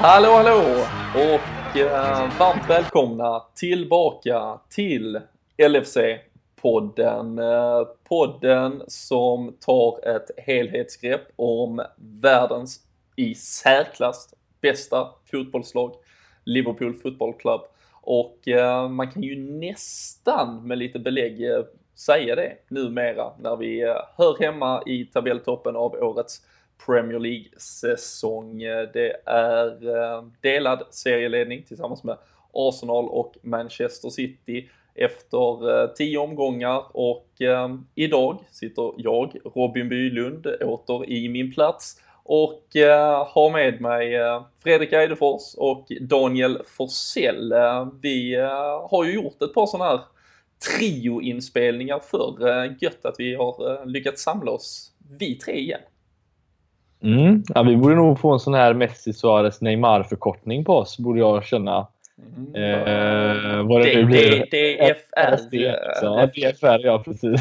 Hallå, hallå och eh, varmt välkomna tillbaka till LFC-podden. Eh, podden som tar ett helhetsgrepp om världens i särklass bästa fotbollslag, Liverpool Football Club. Och eh, man kan ju nästan med lite belägg eh, säga det numera när vi eh, hör hemma i tabelltoppen av årets Premier League-säsong. Det är eh, delad serieledning tillsammans med Arsenal och Manchester City efter eh, tio omgångar och eh, idag sitter jag, Robin Bylund, åter i min plats och har med mig Fredrik Eidefors och Daniel Forsell. Vi har ju gjort ett par sådana här trioinspelningar för Gött att vi har lyckats samla oss, vi tre igen. Mm. Ja, vi borde nog få en sån här Messi, Suarez, Neymar-förkortning på oss, borde jag känna. Mm. Eh, vad det, det nu blir. DFR. Ja, DFR, ja precis.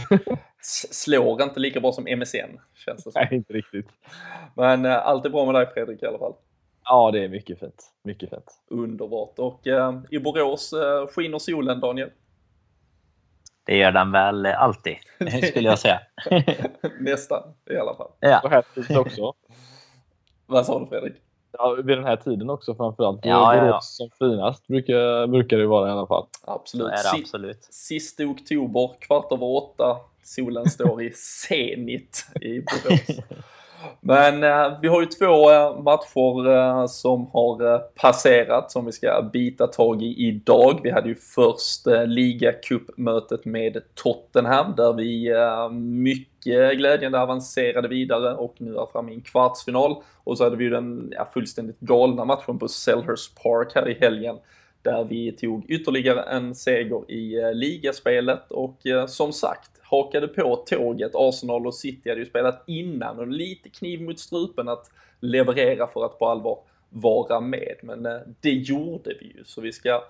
Slår inte lika bra som MSN, känns det som. Nej, inte riktigt. Men eh, allt är bra med dig Fredrik i alla fall. Ja, det är mycket fint. Mycket fint. Underbart. Och eh, i Borås eh, skiner solen, Daniel? Det gör den väl alltid, skulle jag säga. Nästan, i alla fall. Ja. Och här också. Vad sa du Fredrik? Ja, vid den här tiden också framförallt. Ja, ja, ja. som finast brukar, brukar det vara i alla fall. Absolut. Det absolut. Sista oktober, kvart över åtta. Solen står i zenit i Borås. Men eh, vi har ju två eh, matcher eh, som har eh, passerat som vi ska bita tag i idag. Vi hade ju först eh, ligacupmötet med Tottenham där vi eh, Eh, glädjande avancerade vidare och nu är framme i en kvartsfinal. Och så hade vi ju den ja, fullständigt galna matchen på Selhurst Park här i helgen där vi tog ytterligare en seger i eh, ligaspelet och eh, som sagt hakade på tåget. Arsenal och City hade ju spelat innan och lite kniv mot strupen att leverera för att på allvar vara med. Men det gjorde vi ju, så vi ska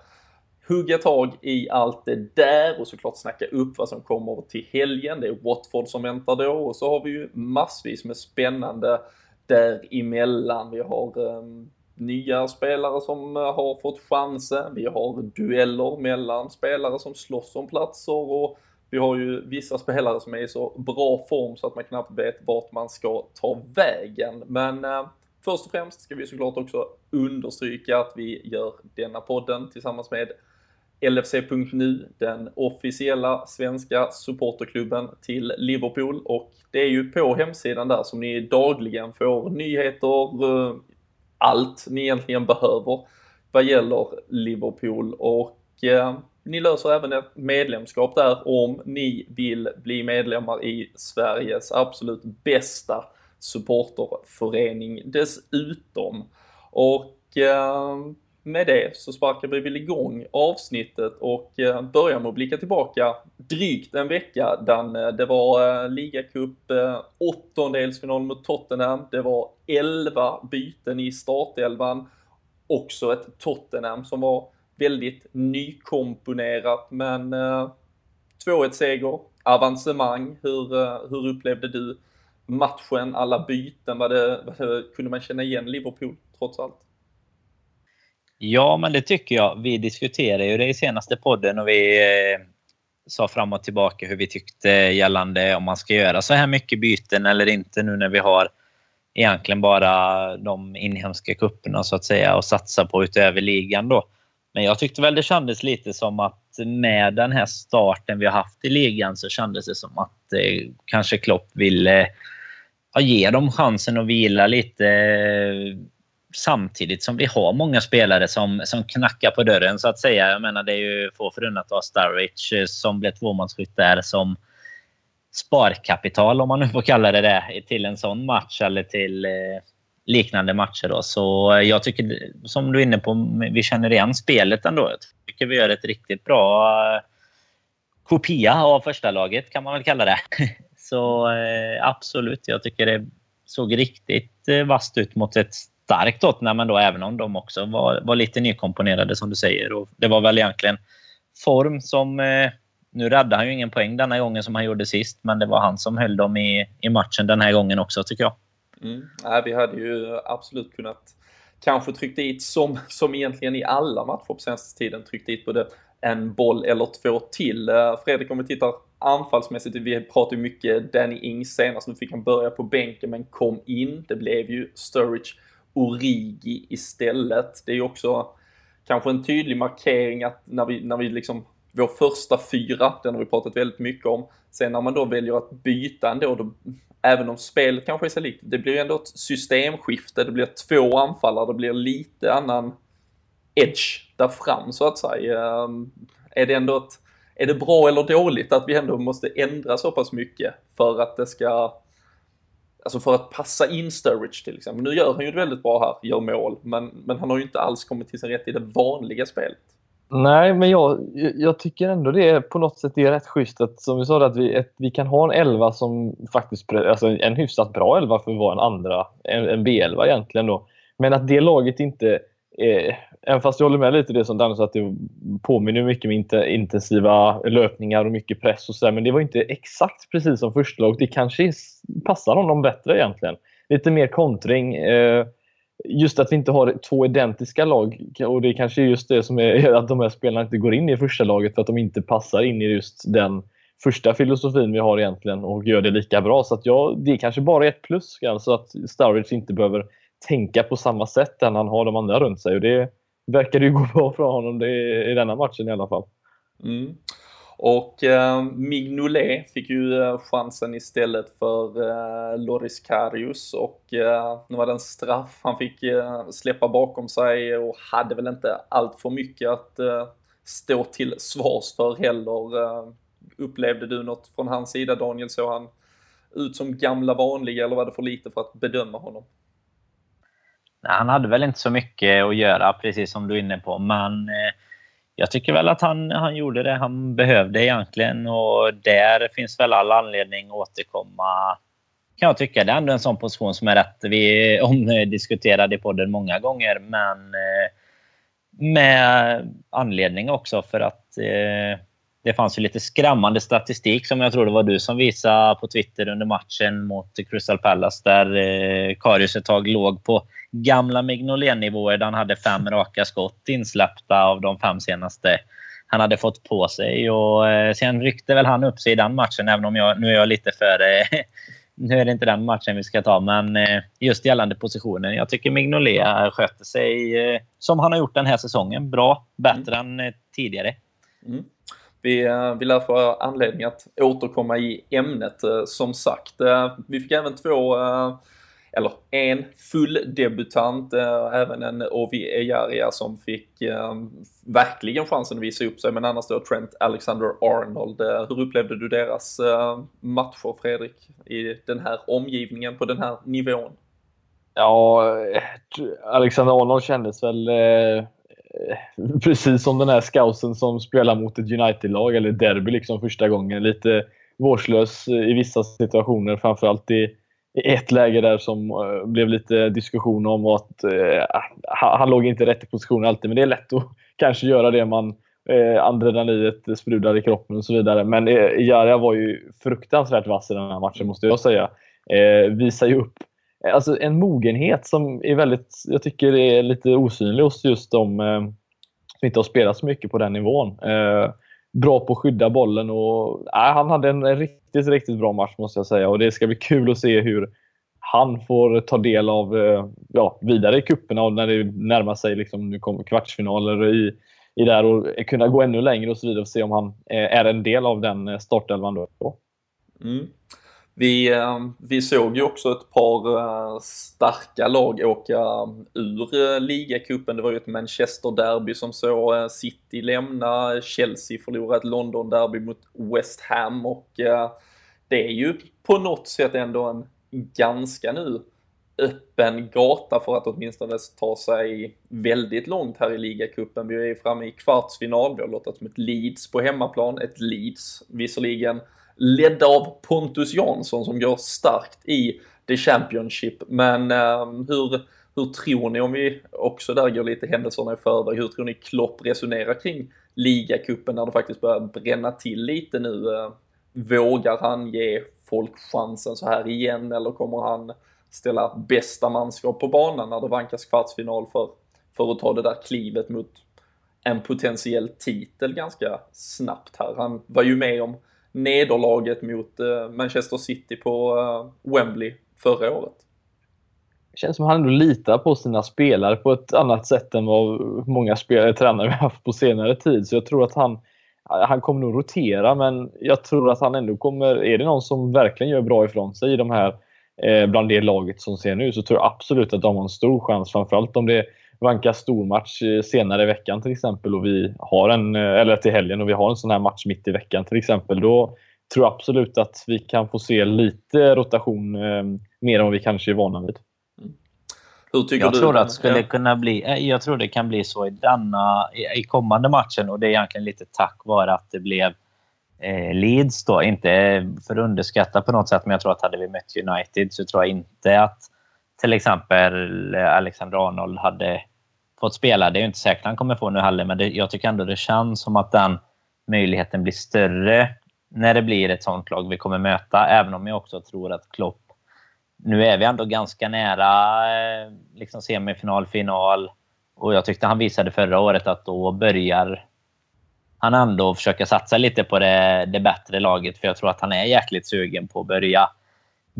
hugga tag i allt det där och såklart snacka upp vad som kommer till helgen. Det är Watford som väntar då och så har vi ju massvis med spännande däremellan. Vi har um, nya spelare som eh, har fått chansen. Vi har dueller mellan spelare som slåss om platser och vi har ju vissa spelare som är i så bra form så att man knappt vet vart man ska ta vägen. Men eh, först och främst ska vi såklart också understryka att vi gör denna podden tillsammans med LFC.nu, den officiella svenska supporterklubben till Liverpool och det är ju på hemsidan där som ni dagligen får nyheter, eh, allt ni egentligen behöver vad gäller Liverpool och eh, ni löser även ett medlemskap där om ni vill bli medlemmar i Sveriges absolut bästa supporterförening dessutom. Och eh, med det så sparkar vi väl igång avsnittet och eh, börjar med att blicka tillbaka drygt en vecka. där det var eh, ligacup eh, åttondelsfinal mot Tottenham. Det var 11 byten i startelvan. Också ett Tottenham som var väldigt nykomponerat men 2-1 seger, avancemang. Hur, hur upplevde du matchen, alla byten? Var det, var det, kunde man känna igen Liverpool trots allt? Ja, men det tycker jag. Vi diskuterade ju det i senaste podden och vi eh, sa fram och tillbaka hur vi tyckte gällande om man ska göra så här mycket byten eller inte nu när vi har egentligen bara de inhemska kupperna så att säga och satsa på utöver ligan då. Men jag tyckte väl det kändes lite som att med den här starten vi har haft i ligan så kändes det som att eh, kanske Klopp ville eh, ge dem chansen att vila lite eh, samtidigt som vi har många spelare som, som knackar på dörren så att säga. Jag menar det är ju få förunnat att ha Starwich eh, som blev tvåmansskytt där som sparkapital om man nu får kalla det det till en sån match eller till eh, liknande matcher. Då. Så jag tycker, som du är inne på, vi känner igen spelet ändå. Jag tycker vi gör ett riktigt bra eh, kopia av första laget kan man väl kalla det. Så eh, absolut, jag tycker det såg riktigt eh, vasst ut mot ett starkt Tottenham ändå, även om de också var, var lite nykomponerade som du säger. Och det var väl egentligen form som... Eh, nu räddade han ju ingen poäng denna gången som han gjorde sist, men det var han som höll dem i, i matchen den här gången också, tycker jag. Mm. Nej, vi hade ju absolut kunnat kanske tryckt dit, som, som egentligen i alla matcher på senaste tiden, tryckt dit både en boll eller två till. Eh, Fredrik, om vi tittar anfallsmässigt, vi pratade ju mycket Danny Ings senast, nu fick han börja på bänken men kom in. Det blev ju Sturridge Origi istället. Det är ju också kanske en tydlig markering att när vi, när vi liksom, vår första fyra, den har vi pratat väldigt mycket om. Sen när man då väljer att byta ändå, då, även om spelet kanske är så likt, det blir ju ändå ett systemskifte, det blir två anfallare, det blir lite annan edge där fram så att säga. Ehm, är det ändå ett, är det bra eller dåligt att vi ändå måste ändra så pass mycket för att det ska Alltså för att passa in Sturridge till exempel. Nu gör han ju det väldigt bra här, gör mål, men, men han har ju inte alls kommit till sin rätt i det vanliga spelet. Nej, men jag, jag tycker ändå det är på något sätt är rätt schysst att, som vi sa, att vi, att vi kan ha en elva som faktiskt, alltså en hyfsat bra elva för att vara en andra, en, en B11 egentligen då. Men att det laget inte eh, även fast jag håller med lite det som Danne sa att det påminner mycket om intensiva löpningar och mycket press och sådär. Men det var inte exakt precis som första lag. Det kanske passar honom bättre egentligen. Lite mer kontring. Eh, just att vi inte har två identiska lag och det kanske är just det som är att de här spelarna inte går in i första laget för att de inte passar in i just den första filosofin vi har egentligen och gör det lika bra. Så att ja, det är kanske bara ett plus, alltså att Sturridge inte behöver tänka på samma sätt än han har de andra runt sig. Och det verkar ju gå bra för honom det, i denna matchen i alla fall. Mm. Och eh, Mignolet fick ju eh, chansen istället för eh, Loris Karius och eh, nu var det en straff han fick eh, släppa bakom sig och hade väl inte allt för mycket att eh, stå till svars för heller. Eh, upplevde du något från hans sida Daniel? Såg han ut som gamla vanliga eller var det för lite för att bedöma honom? Han hade väl inte så mycket att göra, precis som du är inne på. Men eh, jag tycker väl att han, han gjorde det han behövde egentligen. Och där finns väl all anledning att återkomma. Kan jag tycka. Det är ändå en sån position som är rätt. Vi omdiskuterade eh, i podden många gånger. Men eh, med anledning också för att eh, det fanns ju lite skrämmande statistik som jag tror det var du som visade på Twitter under matchen mot Crystal Palace där eh, Karius ett tag låg på gamla Mignolet-nivåer där han hade fem raka skott insläppta av de fem senaste han hade fått på sig. Och, eh, sen ryckte väl han upp sig i den matchen, även om jag, nu är jag lite före nu är det inte den matchen vi ska ta, men eh, just gällande positionen. Jag tycker Mignolet sköter sig eh, som han har gjort den här säsongen. Bra, bättre mm. än tidigare. Mm. Vi, eh, vi lär få anledning att återkomma i ämnet eh, som sagt. Eh, vi fick även två, eller en fulldebutant, även en Ovi Ejaria som fick verkligen chansen att visa upp sig, men annars då Trent Alexander-Arnold. Hur upplevde du deras matcher, Fredrik, i den här omgivningen, på den här nivån? Ja, Alexander Arnold kändes väl precis som den här scousen som spelar mot ett United-lag eller derby liksom första gången. Lite vårdslös i vissa situationer. Framförallt i, i ett läge där som uh, blev lite diskussion om att uh, han, han låg inte rätt i position alltid. Men det är lätt att kanske göra det man uh, adrenalinet sprudlar i kroppen och så vidare. Men uh, Jaria var ju fruktansvärt vass i den här matchen måste jag säga. Eh, visar ju upp Eh, alltså en mogenhet som är väldigt, jag tycker är lite osynlig hos just de eh, som inte har spelat så mycket på den nivån. Eh, bra på att skydda bollen och eh, han hade en riktigt, riktigt bra match måste jag säga och det ska bli kul att se hur han får ta del av eh, ja, vidare i kupperna och när det närmar sig liksom, nu kommer kvartsfinaler i, i där och kunna gå ännu längre och så vidare och se om han eh, är en del av den startelvan då. Mm. Vi, eh, vi såg ju också ett par eh, starka lag åka eh, ur ligacupen. Det var ju ett Manchester-derby som såg City lämna, Chelsea förlorade ett London-derby mot West Ham och det är ju på något sätt ändå en ganska nu öppen gata för att åtminstone ta sig väldigt långt här i ligacupen. Vi är framme i kvartsfinal, vi har lottats mot Leeds på hemmaplan, ett Leeds visserligen ledda av Pontus Jansson som går starkt i The Championship. Men eh, hur, hur tror ni, om vi också där går lite händelserna i förväg, hur tror ni Klopp resonerar kring ligacupen när det faktiskt börjar bränna till lite nu? Ehm, vågar han ge folk chansen så här igen eller kommer han ställa bästa manskap på banan när det vankas kvartsfinal för, för att ta det där klivet mot en potentiell titel ganska snabbt här. Han var ju med om nederlaget mot eh, Manchester City på eh, Wembley förra året. Det känns som att han ändå litar på sina spelare på ett annat sätt än vad många spelare, tränare vi haft på senare tid. Så jag tror att han, han kommer nog rotera, men jag tror att han ändå kommer... Är det någon som verkligen gör bra ifrån sig i de här, eh, bland det laget som ser nu, så tror jag absolut att de har en stor chans. Framförallt om det vankas stormatch eh, senare i veckan till exempel och vi har en, eh, eller till helgen och vi har en sån här match mitt i veckan till exempel. Då tror jag absolut att vi kan få se lite rotation eh, mer än vad vi kanske är vana vid. Hur tycker jag du? Tror att skulle kunna bli, eh, jag tror det kan bli så i denna, i kommande matchen och det är egentligen lite tack vare att det blev eh, Leeds då. Inte för att underskatta på något sätt, men jag tror att hade vi mött United så tror jag inte att till exempel eh, Alexander Arnold hade fått spela. Det är ju inte säkert han kommer få nu heller, men det, jag tycker ändå det känns som att den möjligheten blir större när det blir ett sånt lag vi kommer möta. Även om jag också tror att Klopp nu är vi ändå ganska nära eh, liksom semifinal, final. Och jag tyckte han visade förra året att då börjar han ändå försöka satsa lite på det, det bättre laget. För jag tror att han är jäkligt sugen på att börja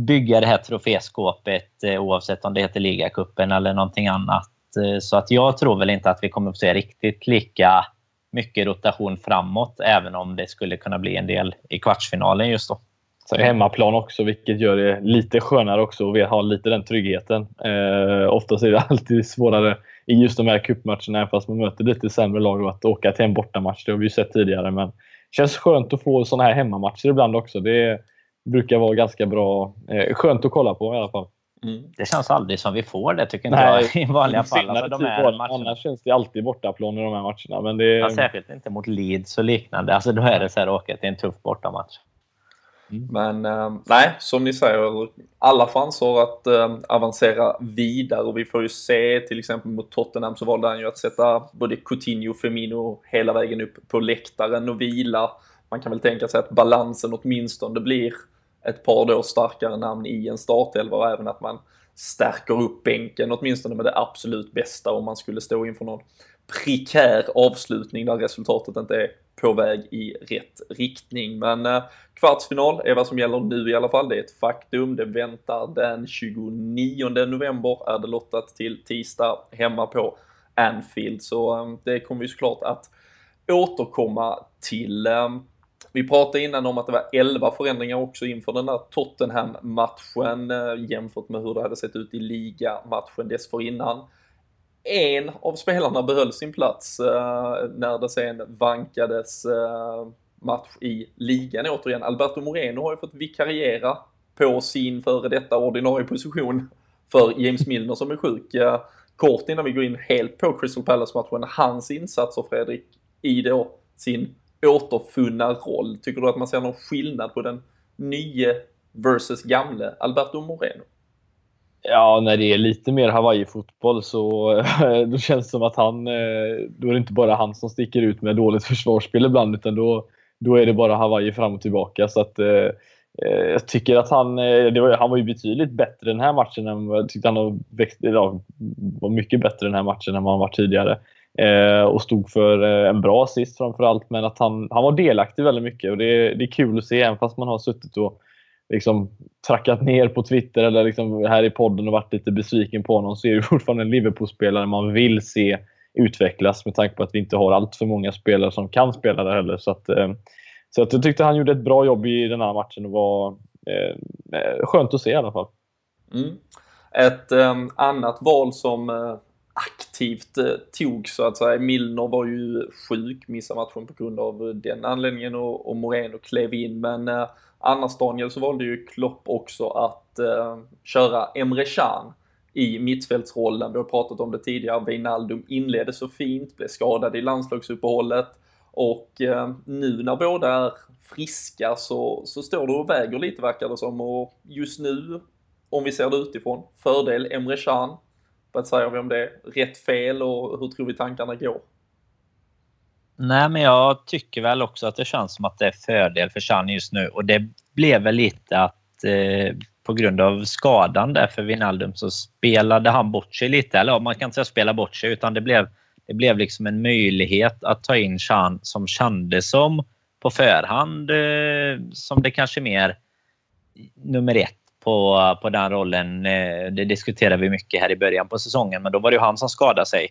bygga det här troféskåpet eh, oavsett om det heter ligacupen eller någonting annat. Eh, så att jag tror väl inte att vi kommer att få se riktigt lika mycket rotation framåt, även om det skulle kunna bli en del i kvartsfinalen just då. Så hemmaplan också, vilket gör det lite skönare också Vi har lite den tryggheten. Eh, oftast är det alltid svårare i just de här cupmatcherna, även fast man möter lite sämre lag, att åka till en bortamatch. Det har vi ju sett tidigare, men det känns skönt att få sådana här hemmamatcher ibland också. Det brukar vara ganska bra. Eh, skönt att kolla på i alla fall. Mm. Det känns aldrig som vi får det, tycker inte Nej, jag, i vanliga fall. Alltså, de här matcherna. Annars känns det alltid bortaplan i de här matcherna. Men det... ja, särskilt inte mot Leeds och liknande. Alltså, då är det så här, åka till en tuff bortamatch. Mm. Men eh, nej, som ni säger, alla chanser att eh, avancera vidare och vi får ju se till exempel mot Tottenham så valde han ju att sätta både Coutinho och Firmino hela vägen upp på läktaren och vila. Man kan väl tänka sig att balansen åtminstone blir ett par då starkare namn i en startelva och även att man stärker upp bänken åtminstone med det absolut bästa om man skulle stå inför någon prekär avslutning där resultatet inte är på väg i rätt riktning. Men eh, kvartsfinal är vad som gäller nu i alla fall. Det är ett faktum. Det väntar den 29 november är det lottat till tisdag hemma på Anfield. Så eh, det kommer vi såklart att återkomma till. Eh, vi pratade innan om att det var 11 förändringar också inför den där Tottenham-matchen eh, jämfört med hur det hade sett ut i ligamatchen dessförinnan. En av spelarna behöll sin plats eh, när det sen vankades eh, match i ligan återigen. Alberto Moreno har ju fått vikariera på sin före detta ordinarie position för James Milner som är sjuk. Eh, kort innan vi går in helt på Crystal Palace-matchen, hans insatser Fredrik i då sin återfunna roll. Tycker du att man ser någon skillnad på den nye versus gamle Alberto Moreno? Ja, när det är lite mer Hawaii-fotboll så då känns det som att han, eh, då är det inte bara han som sticker ut med dåligt försvarsspel ibland utan då, då är det bara Hawaii fram och tillbaka. Så att, eh, eh jag tycker att han, eh, var, han var ju betydligt bättre den här matchen. Än, jag tyckte han har växt, ja, var mycket bättre den här matchen än vad han var tidigare. Eh, och stod för eh, en bra assist framförallt. Men att han, han var delaktig väldigt mycket och det, det är kul att se även fast man har suttit och liksom trackat ner på Twitter eller liksom här i podden och varit lite besviken på honom så är det fortfarande en Liverpool-spelare man vill se utvecklas med tanke på att vi inte har allt för många spelare som kan spela där heller. Så, att, eh, så att jag tyckte han gjorde ett bra jobb i den här matchen och var eh, eh skönt att se i alla fall. Mm. Ett eh, annat val som eh, aktivt eh, tog så att säga. Milner var ju sjuk, missade matchen på grund av eh, den anledningen och, och Moreno klev in. Men eh, annars Daniel så valde ju Klopp också att eh, köra Emre Can i mittfältsrollen. Vi har pratat om det tidigare. Wijnaldum inledde så fint, blev skadad i landslagsuppehållet och eh, nu när båda är friska så, så står det och väger lite verkar det som och just nu, om vi ser det utifrån, fördel Emre Can vad säger vi om det? Rätt, fel och hur tror vi tankarna går? Nej, men jag tycker väl också att det känns som att det är fördel för Chan just nu. Och det blev väl lite att eh, på grund av skadan där för Wijnaldum så spelade han bort sig lite. Eller man kan inte säga spela bort sig utan det blev, det blev liksom en möjlighet att ta in Chan som kändes som på förhand eh, som det kanske mer nummer ett på, på den rollen. Eh, det diskuterade vi mycket här i början på säsongen men då var det ju han som skadade sig.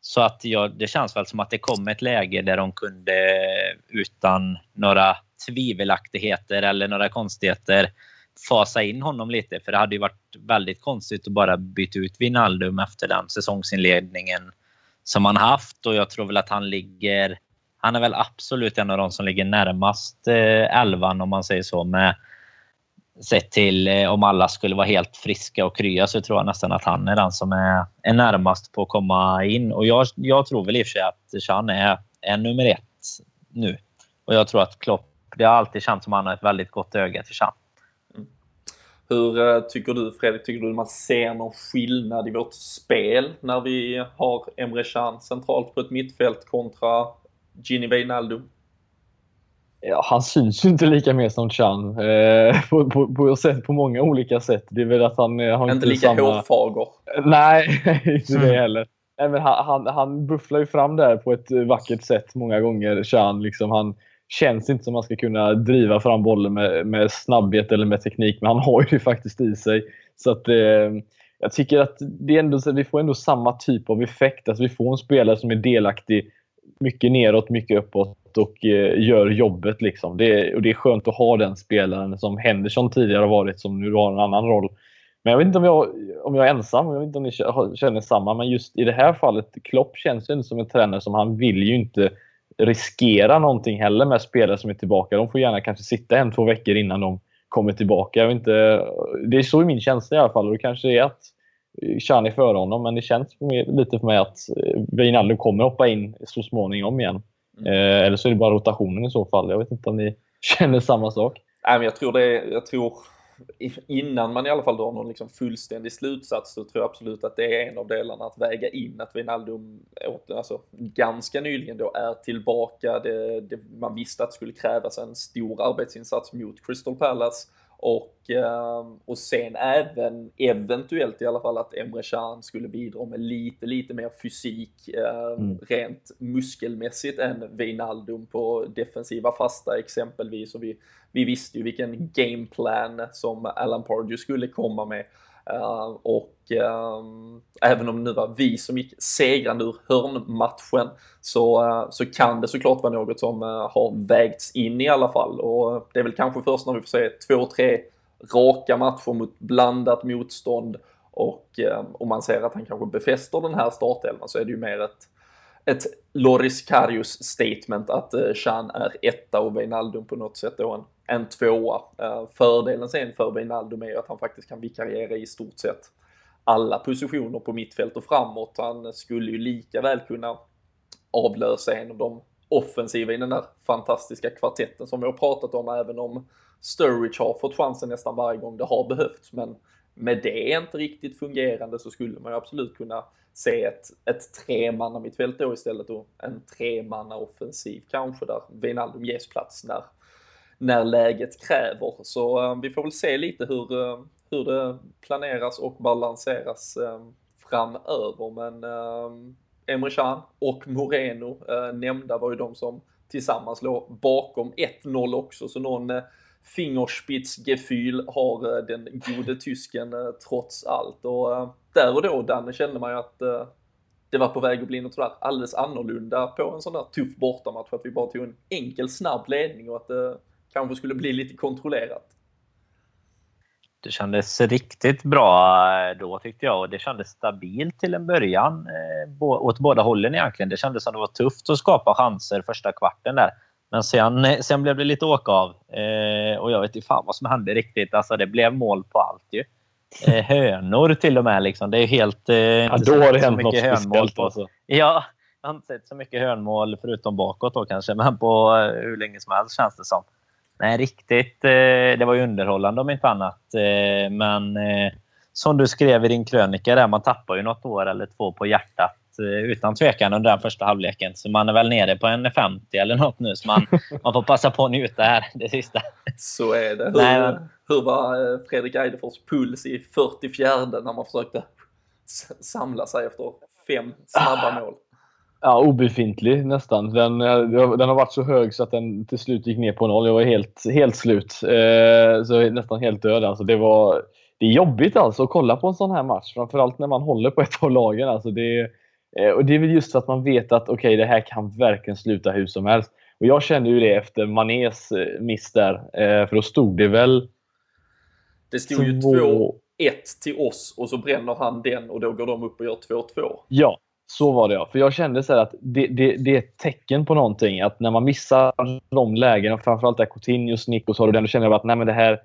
Så att ja, det känns väl som att det kom ett läge där de kunde utan några tvivelaktigheter eller några konstigheter fasa in honom lite. För det hade ju varit väldigt konstigt att bara byta ut Wijnaldum efter den säsongsinledningen som han haft. Och jag tror väl att han ligger... Han är väl absolut en av de som ligger närmast eh, elvan om man säger så. Med, sett till eh, om alla skulle vara helt friska och krya så tror jag nästan att han är den som är, är närmast på att komma in. Och jag, jag tror väl i och för sig att Chan är, är nummer ett nu. Och jag tror att Klopp, det har alltid känts som att han har ett väldigt gott öga till Chan. Hur eh, tycker du Fredrik, tycker du man ser någon skillnad i vårt spel när vi har Emre Can centralt på ett mittfält kontra Gini Wijnaldum? Ja, han syns ju inte lika mer som Chan eh, på, på, på, sätt, på många olika sätt. Det är väl att han eh, har inte, inte lika samma... hårfager. Nej, inte mm. det heller. Nej, men han, han, han bufflar ju fram där på ett vackert sätt många gånger, Chan. Liksom, han, känns inte som att man ska kunna driva fram bollen med, med snabbhet eller med teknik, men han har ju det faktiskt i sig. Så att, eh, jag tycker att det är ändå, vi får ändå samma typ av effekt. Alltså vi får en spelare som är delaktig mycket neråt, mycket uppåt och eh, gör jobbet. Liksom. Det, och det är skönt att ha den spelaren som Henderson tidigare har varit, som nu har en annan roll. Men jag vet inte om jag, om jag är ensam, jag vet inte om ni känner samma, men just i det här fallet, Klopp känns ju inte som en tränare som han vill ju inte riskera någonting heller med spelare som är tillbaka. De får gärna kanske sitta en, två veckor innan de kommer tillbaka. Jag vet inte, det är så i min känsla i alla fall. Och det kanske är att eh, Chan är före honom, men det känns lite för mig att eh, Wijnaldum kommer hoppa in så småningom igen. Mm. Eh, eller så är det bara rotationen i så fall. Jag vet inte om ni känner samma sak? Nej, men jag tror det. Jag tror innan man i alla fall drar någon liksom fullständig slutsats så tror jag absolut att det är en av delarna att väga in att Wijnaldum alltså, ganska nyligen då är tillbaka. Det, det, man visste att det skulle krävas en stor arbetsinsats mot Crystal Palace och, ehm, och sen även eventuellt i alla fall att Emre Can skulle bidra med lite, lite mer fysik ehm, mm. rent muskelmässigt än Wijnaldum på defensiva fasta exempelvis. Och vi, vi visste ju vilken gameplan som Alan Pardew skulle komma med. Ehm, och ehm, även om det nu var vi som gick segrande ur hörnmatchen så, eh, så kan det såklart vara något som eh, har vägts in i alla fall. Och det är väl kanske först när vi får se två, tre raka matcher mot blandat motstånd och eh, om man ser att han kanske befäster den här startelvan så är det ju mer ett ett Loris Karius statement att Chan är etta och Wijnaldum på något sätt då en, en tvåa. Eh, fördelen sen för Wijnaldum är att han faktiskt kan vikariera i stort sett alla positioner på mittfält och framåt. Han skulle ju lika väl kunna avlösa en av de offensiva i den där fantastiska kvartetten som vi har pratat om, även om Sturridge har fått chansen nästan varje gång det har behövts. Men med det inte riktigt fungerande så skulle man ju absolut kunna se ett, ett tremanna mittfält då istället och en tremanna offensiv kanske där Wijnaldum ges plats när, när läget kräver. Så eh, vi får väl se lite hur, eh, hur det planeras och balanseras eh, framöver. Men Emre Can och Moreno nämnda var ju de som tillsammans låg bakom 1-0 också, så någon Fingerspitzgefühl har den gode tysken trots allt. Och där och då, Danne, kände man ju att det var på väg att bli något sådär alldeles annorlunda på en sån där tuff bortamatch. Att vi bara tog en enkel, snabb ledning och att det kanske skulle bli lite kontrollerat. Det kändes riktigt bra eh, då tyckte jag och det kändes stabilt till en början. Eh, åt båda hållen egentligen. Det kändes som det var tufft att skapa chanser första kvarten där. Men sen, eh, sen blev det lite åka av. Eh, och jag vet inte fan vad som hände riktigt. Alltså det blev mål på allt ju eh, hönor till och med. Liksom. Det är helt... Eh, ja, då har det hänt något speciellt. Alltså. Ja, jag har inte sett så mycket hönmål förutom bakåt då kanske, men på eh, hur länge som helst känns det som. Nej, riktigt. Eh, det var ju underhållande om inte annat. Eh, men eh, som du skrev i din krönika där, man tappar ju något år eller två på hjärtat utan tvekan under den första halvleken. Så man är väl nere på en 50 eller något nu, så man, man får passa på att njuta här det sista. Så är det. Hur, Nej, men... hur var Fredrik Eidefors puls i 44 när man försökte samla sig efter fem snabba mål? Ja, obefintlig nästan. Den, eh, den har varit så hög så att den till slut gick ner på noll. Jag var helt, helt slut. Eh, så nästan helt död. Alltså, det, var, det är jobbigt alltså att kolla på en sån här match. Framförallt när man håller på ett av lagen. Alltså, det, eh, och det är väl just för att man vet att okay, det här kan verkligen sluta hur som helst. Och Jag kände ju det efter Manés miss där. För då stod det väl... Det stod ju 2-1 till oss och så bränner han den och då går de upp och gör 2-2. Ja, så var det ja. För jag kände så att det, det, det, är ett tecken på någonting. Att när man missar de lägena, framförallt där Coutinhos, nick, har du den, då känner jag att nej, men det, här,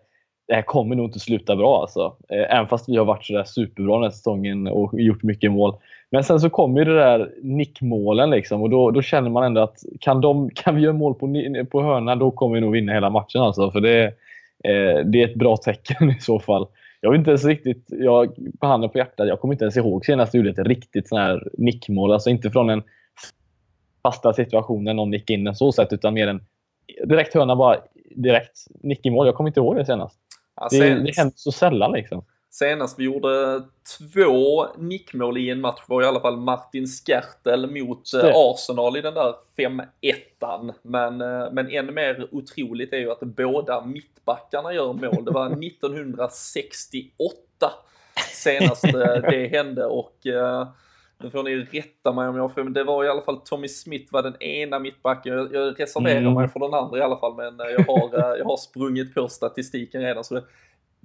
det här kommer nog inte sluta bra. Alltså. Eh, även fast vi har varit så superbra den här säsongen och gjort mycket mål. Men sen så kommer ju det där nickmålen liksom, och då, då känner man ändå att kan, de, kan vi göra mål på, på hörna, då kommer vi nog vinna hela matchen. Alltså. För det, eh, det är ett bra tecken i så fall jag vet inte ens riktigt, jag, på handen på hjärtat, jag kommer inte ens ihåg senast jag gjorde ett riktigt sån här nickmål. Alltså inte från en fasta situation när någon nickade in den så sätt, utan mer en direkt hörna bara direkt nick i mål. Jag kommer inte ihåg det senast. Ja, sen, det, det händer så sällan liksom. Senast vi gjorde två nickmål i en match var i alla fall Martin Skertel mot eh, Arsenal i den där 5-1. Men, eh, men än mer otroligt är ju att båda mittbackarna gör mål. Det var 1968 senast eh, det hände och nu får ni rätta mig om jag får, men det var i alla fall Tommy Smith var den ena mittbacken. Jag, jag reserverar mm. mig för den andra i alla fall, men jag har, jag har sprungit på statistiken redan. Så det,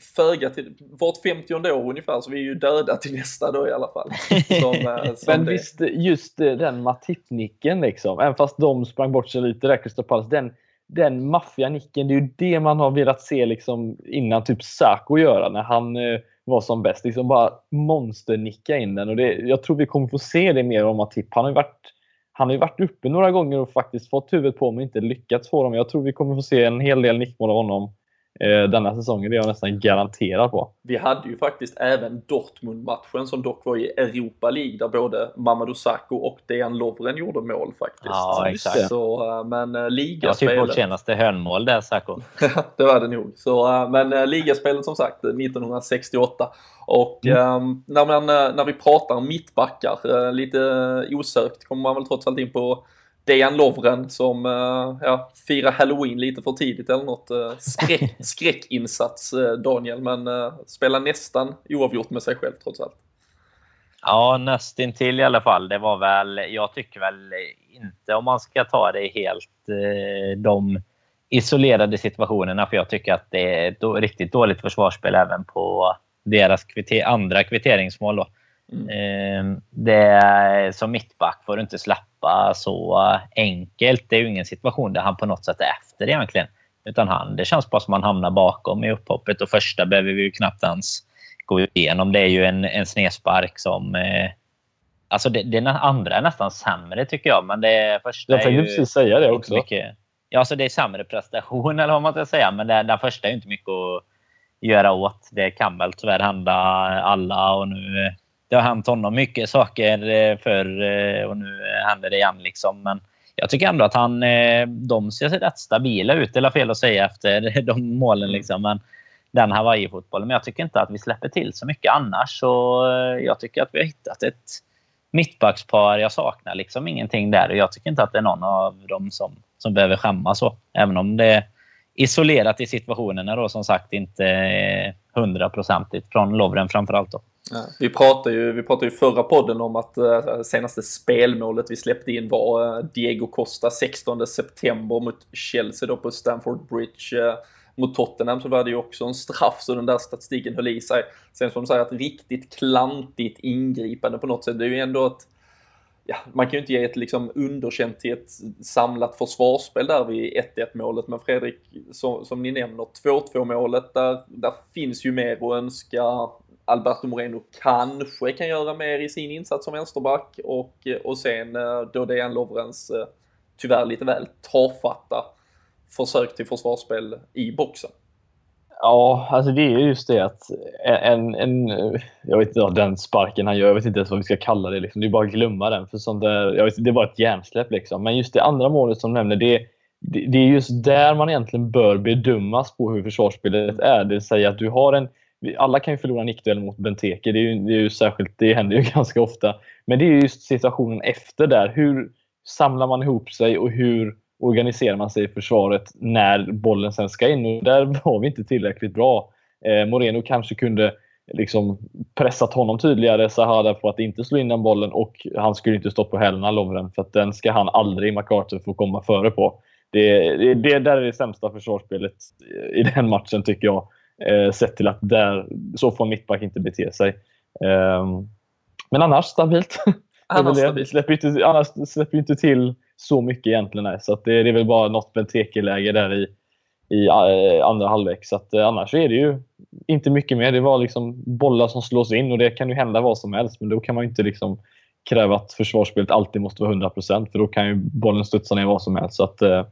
föga till, vart 50 år ungefär, så vi är ju döda till nästa då i alla fall. Som, eh, som Men det. visst, just den Matip-nicken liksom, även fast de sprang bort sig lite där, Crystal Palace, den, den maffianicken, det är ju det man har velat se liksom innan typ Saco göra när han eh, var som bäst. Liksom bara monsternicka in den. Och det, jag tror vi kommer få se det mer om Matip. Han har ju varit han har ju varit uppe några gånger och faktiskt fått huvudet på men inte lyckats få dem. Jag tror vi kommer få se en hel del nickmål av honom Eh, denna säsongen. Det är jag nästan garanterad på. Vi hade ju faktiskt även Dortmund-matchen som dock var i Europa League där både Mamadou Sakho och Dejan Lovren gjorde mål faktiskt. Ja, exakt. Så, eh, men uh, ligaspelet... Det var typ vårt senaste hörnmål där, Sakho. det var det nog. Så, men ligaspelet som sagt 1968. Och mm. um, när, man, när vi pratar mittbackar, lite osökt kommer man väl trots allt in på Dejan Lovren som uh, ja, firar halloween lite för tidigt eller något. Uh, skräck, skräckinsats uh, Daniel, men spelar nästan oavgjort med sig själv trots allt. Ja, nästintill i alla fall. Det var väl, jag tycker väl inte om man ska ta det helt de isolerade situationerna, för jag tycker att det är då, riktigt dåligt försvarsspel även på deras kvitter, andra kvitteringsmål. Då. Mm. Ehm, det, som mittback får du inte släppa så enkelt. Det är ju ingen situation där han på något sätt är efter egentligen. Utan han, det känns bara som att han hamnar bakom i upphoppet och första behöver vi ju knappt ens gå igenom. Det är ju en, en snedspark som... Eh, alltså det, det andra är nästan sämre tycker jag, men det första jag är ju... precis säga det också. Mycket, ja, alltså det är sämre prestation eller vad man ska säga, men det, den första är inte mycket att göra åt. Det kan väl tyvärr hända alla och nu det har hänt honom mycket saker eh, förr eh, och nu eh, händer det igen. Liksom. Men jag tycker ändå att han, de ser rätt stabila ut. Det är fel att säga efter de målen. Liksom. Men den Hawaii-fotbollen. Men jag tycker inte att vi släpper till så mycket annars. Så jag tycker att vi har hittat ett mittbackspar. Jag saknar liksom ingenting där. Och jag tycker inte att det är någon av dem som, som behöver skämmas. Så. Även om det är isolerat i situationerna då som sagt inte hundraprocentigt från Lovren framförallt. Då. Ja, vi pratade ju vi pratade ju förra podden om att uh, senaste spelmålet vi släppte in var uh, Diego Costa 16 september mot Chelsea då på Stamford Bridge. Uh, mot Tottenham så var det ju också en straff så den där statistiken höll i sig. Sen som du säger, ett riktigt klantigt ingripande på något sätt. Det är ju ändå ett ja, man kan ju inte ge ett liksom underkänt till ett samlat försvarsspel där vid 1-1 målet. Men Fredrik, som, som ni nämner, 2-2 målet, där, där finns ju mer att önska. Alberto Moreno kanske kan göra mer i sin insats som vänsterback och, och sen eh, då Dejan Lovrens eh, tyvärr lite väl tafatta försök till försvarsspel i boxen. Ja, alltså det är just det att en, en jag vet inte, den sparken han gör, jag vet inte ens vad vi ska kalla det. Liksom. Det är bara att glömma den. För sånt där, jag vet, det är bara ett hjärnsläpp. Liksom. Men just det andra målet som du nämner, det, det, det, är just där man egentligen bör bedömas på hur försvarsspelet är. Det vill säga att du har en alla kan ju förlora en nickduell mot Benteke. Det, är ju, det, är ju särskilt, det händer ju ganska ofta. Men det är just situationen efter där. Hur samlar man ihop sig och hur organiserar man sig i försvaret när bollen sen ska in? Och där var vi inte tillräckligt bra. Eh, Moreno kanske kunde liksom pressat honom tydligare, Sahada, på att inte slå in den bollen och han skulle inte stå på hälarna, Lovren, för att den ska han aldrig, MacArthur, få komma före på. Det, det, det där är det sämsta försvarsspelet i den matchen, tycker jag. Eh, sett till att där, så får en mittback inte bete sig. Eh, men annars stabilt. Annars stabilt. Släpper inte, annars släpper inte till så mycket egentligen. Nej. Så det, det, är väl bara något Benteke-läge där i, i uh, andra halvlek. Så att, uh, annars är det ju inte mycket mer. Det var liksom bollar som slås in och det kan ju hända vad som helst. Men då kan man inte liksom kräva att försvarsspelet alltid måste vara 100% för då kan ju bollen studsa ner vad som helst. Så att, uh,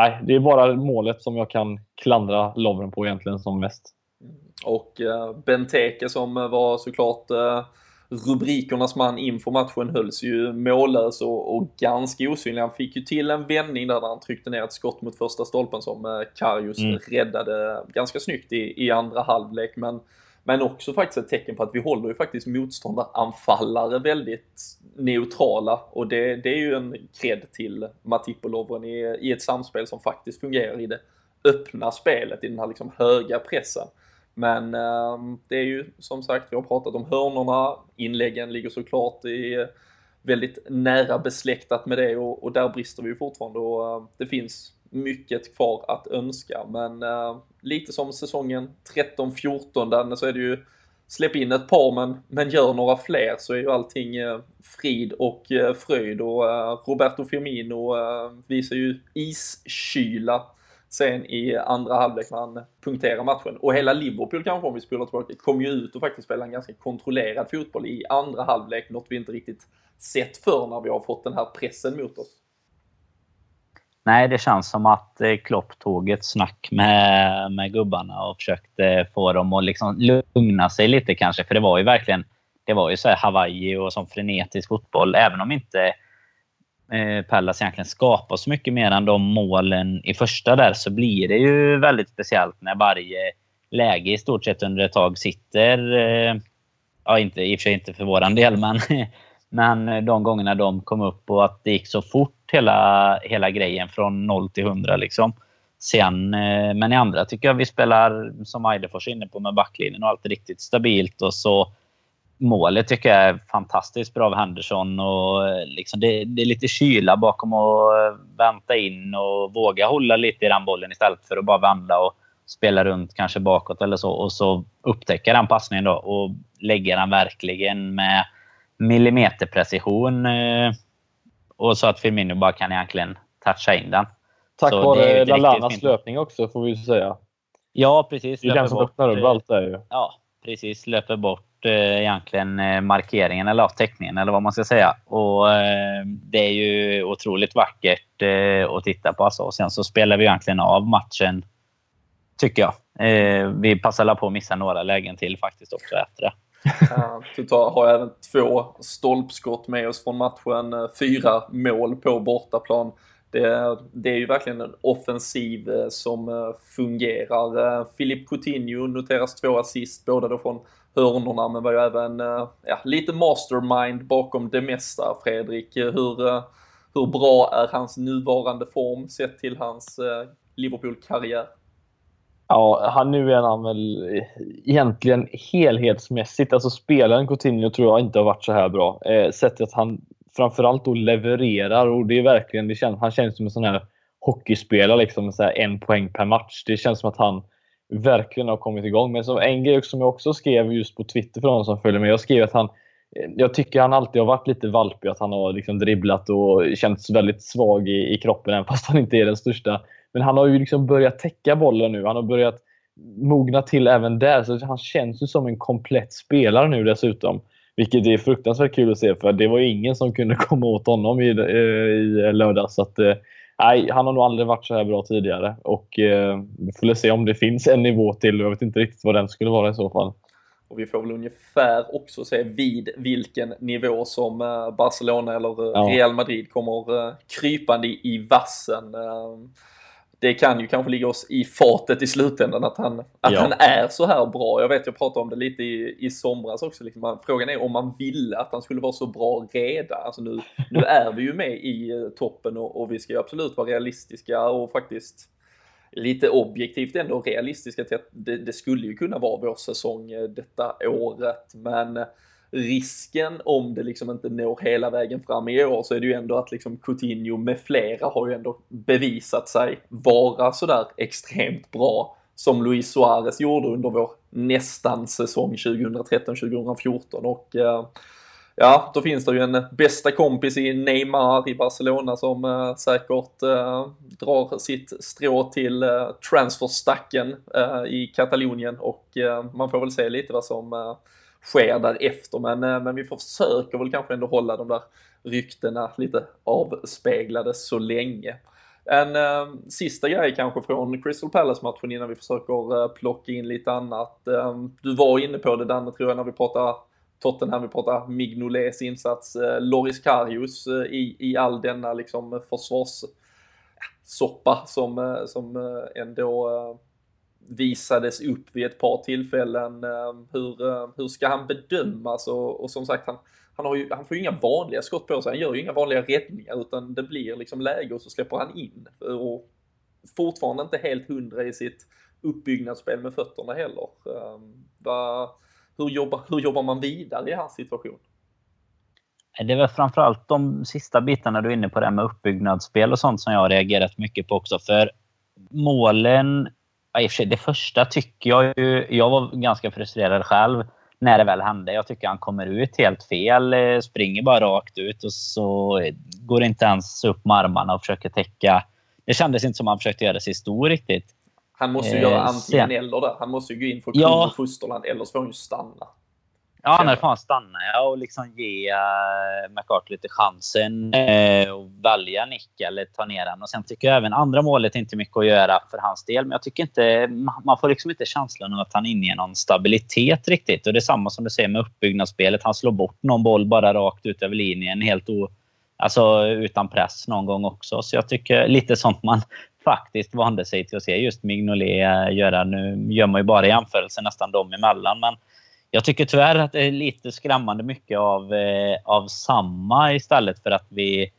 nej, det är bara målet som jag kan klandra Lovren på egentligen som mest. Och uh, Benteke som var såklart uh rubrikernas man inför matchen hölls ju mållös och, och ganska osynlig. Han fick ju till en vändning där, där han tryckte ner ett skott mot första stolpen som eh, Karius mm. räddade ganska snyggt i, i andra halvlek. Men, men också faktiskt ett tecken på att vi håller ju faktiskt motståndaranfallare väldigt neutrala. Och det, det är ju en cred till Matip och Lovren i, i ett samspel som faktiskt fungerar i det öppna spelet, i den här liksom höga pressen. Men eh, det är ju som sagt, vi har pratat om hörnorna, inläggen ligger såklart i väldigt nära besläktat med det och, och där brister vi ju fortfarande. Och eh, det finns mycket kvar att önska. Men eh, lite som säsongen 13-14 så är det ju släpp in ett par men, men gör några fler så är ju allting eh, frid och eh, fröjd och eh, Roberto Firmino eh, visar ju iskyla sen i andra halvlek när han punkterar matchen. Och hela Liverpool kanske om vi spolar tillbaka, kom ju ut och faktiskt spelade en ganska kontrollerad fotboll i andra halvlek, något vi inte riktigt sett för när vi har fått den här pressen mot oss. Nej, det känns som att eh, Klopp tog ett snack med, med gubbarna och försökte få dem att liksom lugna sig lite kanske. För det var ju verkligen det var ju så Hawaii och som frenetisk fotboll. Även om inte eh, Pallas egentligen skapar så mycket mer än de målen i första där så blir det ju väldigt speciellt när varje läge i stort sett under ett tag sitter. Eh, ja, inte, i och för sig inte för våran del, men, men eh, de gångerna de kom upp och att det gick så fort hela, hela grejen från 0 till 100. Liksom. Sen, eh, men i andra tycker jag vi spelar, som Eidefors är inne på, med backlinjen och allt riktigt stabilt. Och så målet tycker jag är fantastiskt bra av Henderson. Och eh, liksom det, det, är lite kyla bakom att vänta in och våga hålla lite i den bollen istället för att bara vända och spela runt kanske bakåt eller så. Och så upptäcka den passningen då och lägga den verkligen med millimeterprecision. Eh, och så att Firmino bara kan egentligen toucha in den. Tack vare Lallanas löpning också får vi säga. Ja, precis. Det är den som öppnar upp allt där ju. Ja, precis. Löper bort eh, egentligen eh, markeringen eller teckningen eller vad man ska säga. Och eh, Det är ju otroligt vackert eh, att titta på. Alltså. Och sen så spelar vi egentligen av matchen, tycker jag. Eh, vi passade på att missa några lägen till faktiskt också efter det. Totalt har även två stolpskott med oss från matchen, eh, fyra mål på bortaplan. Det, det, är ju verkligen en offensiv eh, som eh, fungerar. Filip Coutinho noteras två assist, båda då från hörnorna men var ju även ja, lite mastermind bakom det mesta. Fredrik, hur, hur bra är hans nuvarande form sett till hans Liverpool-karriär? Ja, han, nu är han väl egentligen helhetsmässigt, alltså spelaren Coutinho tror jag inte har varit så här bra. Eh, sett att han framförallt då levererar och det är verkligen, det känns, han känns som en sån här hockeyspelare liksom, så här en poäng per match. Det känns som att han verkligen har kommit igång. Men som en grej som jag också skrev just på Twitter för de som följer mig. Jag skrev att han jag tycker han alltid har varit lite valpig, att han har liksom dribblat och känts väldigt svag i, i kroppen, även fast han inte är den största. Men han har ju liksom börjat täcka bollen nu. Han har börjat mogna till även där. Så han känns ju som en komplett spelare nu dessutom. Vilket är fruktansvärt kul att se, för det var ju ingen som kunde komma åt honom i, i lördags. Så att, eh, nej, han har nog aldrig varit så här bra tidigare. Och eh, Vi får se om det finns en nivå till. Jag vet inte riktigt vad den skulle vara i så fall. Och vi får väl ungefär också se vid vilken nivå som eh, Barcelona eller. Real Madrid kommer krypande i vassen det kan ju kanske ligga oss i fatet i slutändan att han, att ja. han är så här bra. Jag vet, jag pratade om det lite i, i somras också. Liksom. Frågan är om man ville att han skulle vara så bra redan. Alltså nu, nu är vi ju med i eh, toppen och, och vi ska ju absolut vara realistiska och faktiskt lite objektivt ändå realistiska till att det, det skulle ju kunna vara vår säsong eh, detta året. Men risken om det liksom inte når hela vägen fram i år så är det ju ändå att liksom Coutinho med flera har ju ändå bevisat sig vara sådär extremt bra som Luis Suarez gjorde under vår nästan säsong 2013-2014 och eh, ja, då finns det ju en bästa kompis i Neymar i Barcelona som eh, säkert eh, drar sitt strå till eh, transferstacken eh, i Katalonien. Och eh, man får väl se lite vad som eh, sker därefter. Men, eh, men vi försöker väl kanske ändå hålla de där ryktena lite avspeglade så länge. En eh, sista grej kanske från Crystal Palace-matchen innan vi försöker eh, plocka in lite annat. Eh, du var inne på det Danne tror jag när vi pratade Tottenham, vi pratar Mignolets insats, eh, Loris Karius eh, i, i all denna liksom försvarssoppa som, eh, som eh, ändå visades upp vid ett par tillfällen. Ehm, hur, ehm, hur ska han bedömas? Och, och som sagt, han, han, har ju, han får ju inga vanliga skott på sig. Han gör ju inga vanliga räddningar utan det blir liksom läge och så släpper han in. Och fortfarande inte helt hundra i sitt uppbyggnadsspel med fötterna heller. Ehm, va, hur, jobbar, hur jobbar man vidare i hans situation? Det är väl framförallt de sista bitarna du är inne på, det här med uppbyggnadsspel och sånt som jag har reagerat mycket på också. För målen Ja, i och för sig, det första tycker jag ju... Jag var ganska frustrerad själv när det väl hände. Jag tycker han kommer ut helt fel. Eh, springer bara rakt ut och så går inte ens upp med armarna och försöker täcka. Det kändes inte som han försökte göra sig stor riktigt. Han måste ju eh, göra antingen sen, eller där. Han måste ju gå in för kung ja, och fosterland eller så får han ju stanna. Ja, när får han stanna ja, och liksom ge uh, McCarthy lite chansen uh, och välja nick eller ta ner den. Och sen tycker jag även andra målet är inte mycket att göra för hans del. Men jag tycker inte, man får liksom inte känslan av att han inger någon stabilitet riktigt. Och det är samma som du säger med uppbyggnadsspelet. Han slår bort någon boll bara rakt ut över linjen helt o, alltså, utan press någon gång också. Så jag tycker lite sånt man faktiskt vande sig till att se just Mignolet göra. Nu gör man ju bara jämförelser nästan dem emellan. Men jag tycker tyvärr att det är lite skrämmande mycket av, eh, av samma istället för att vi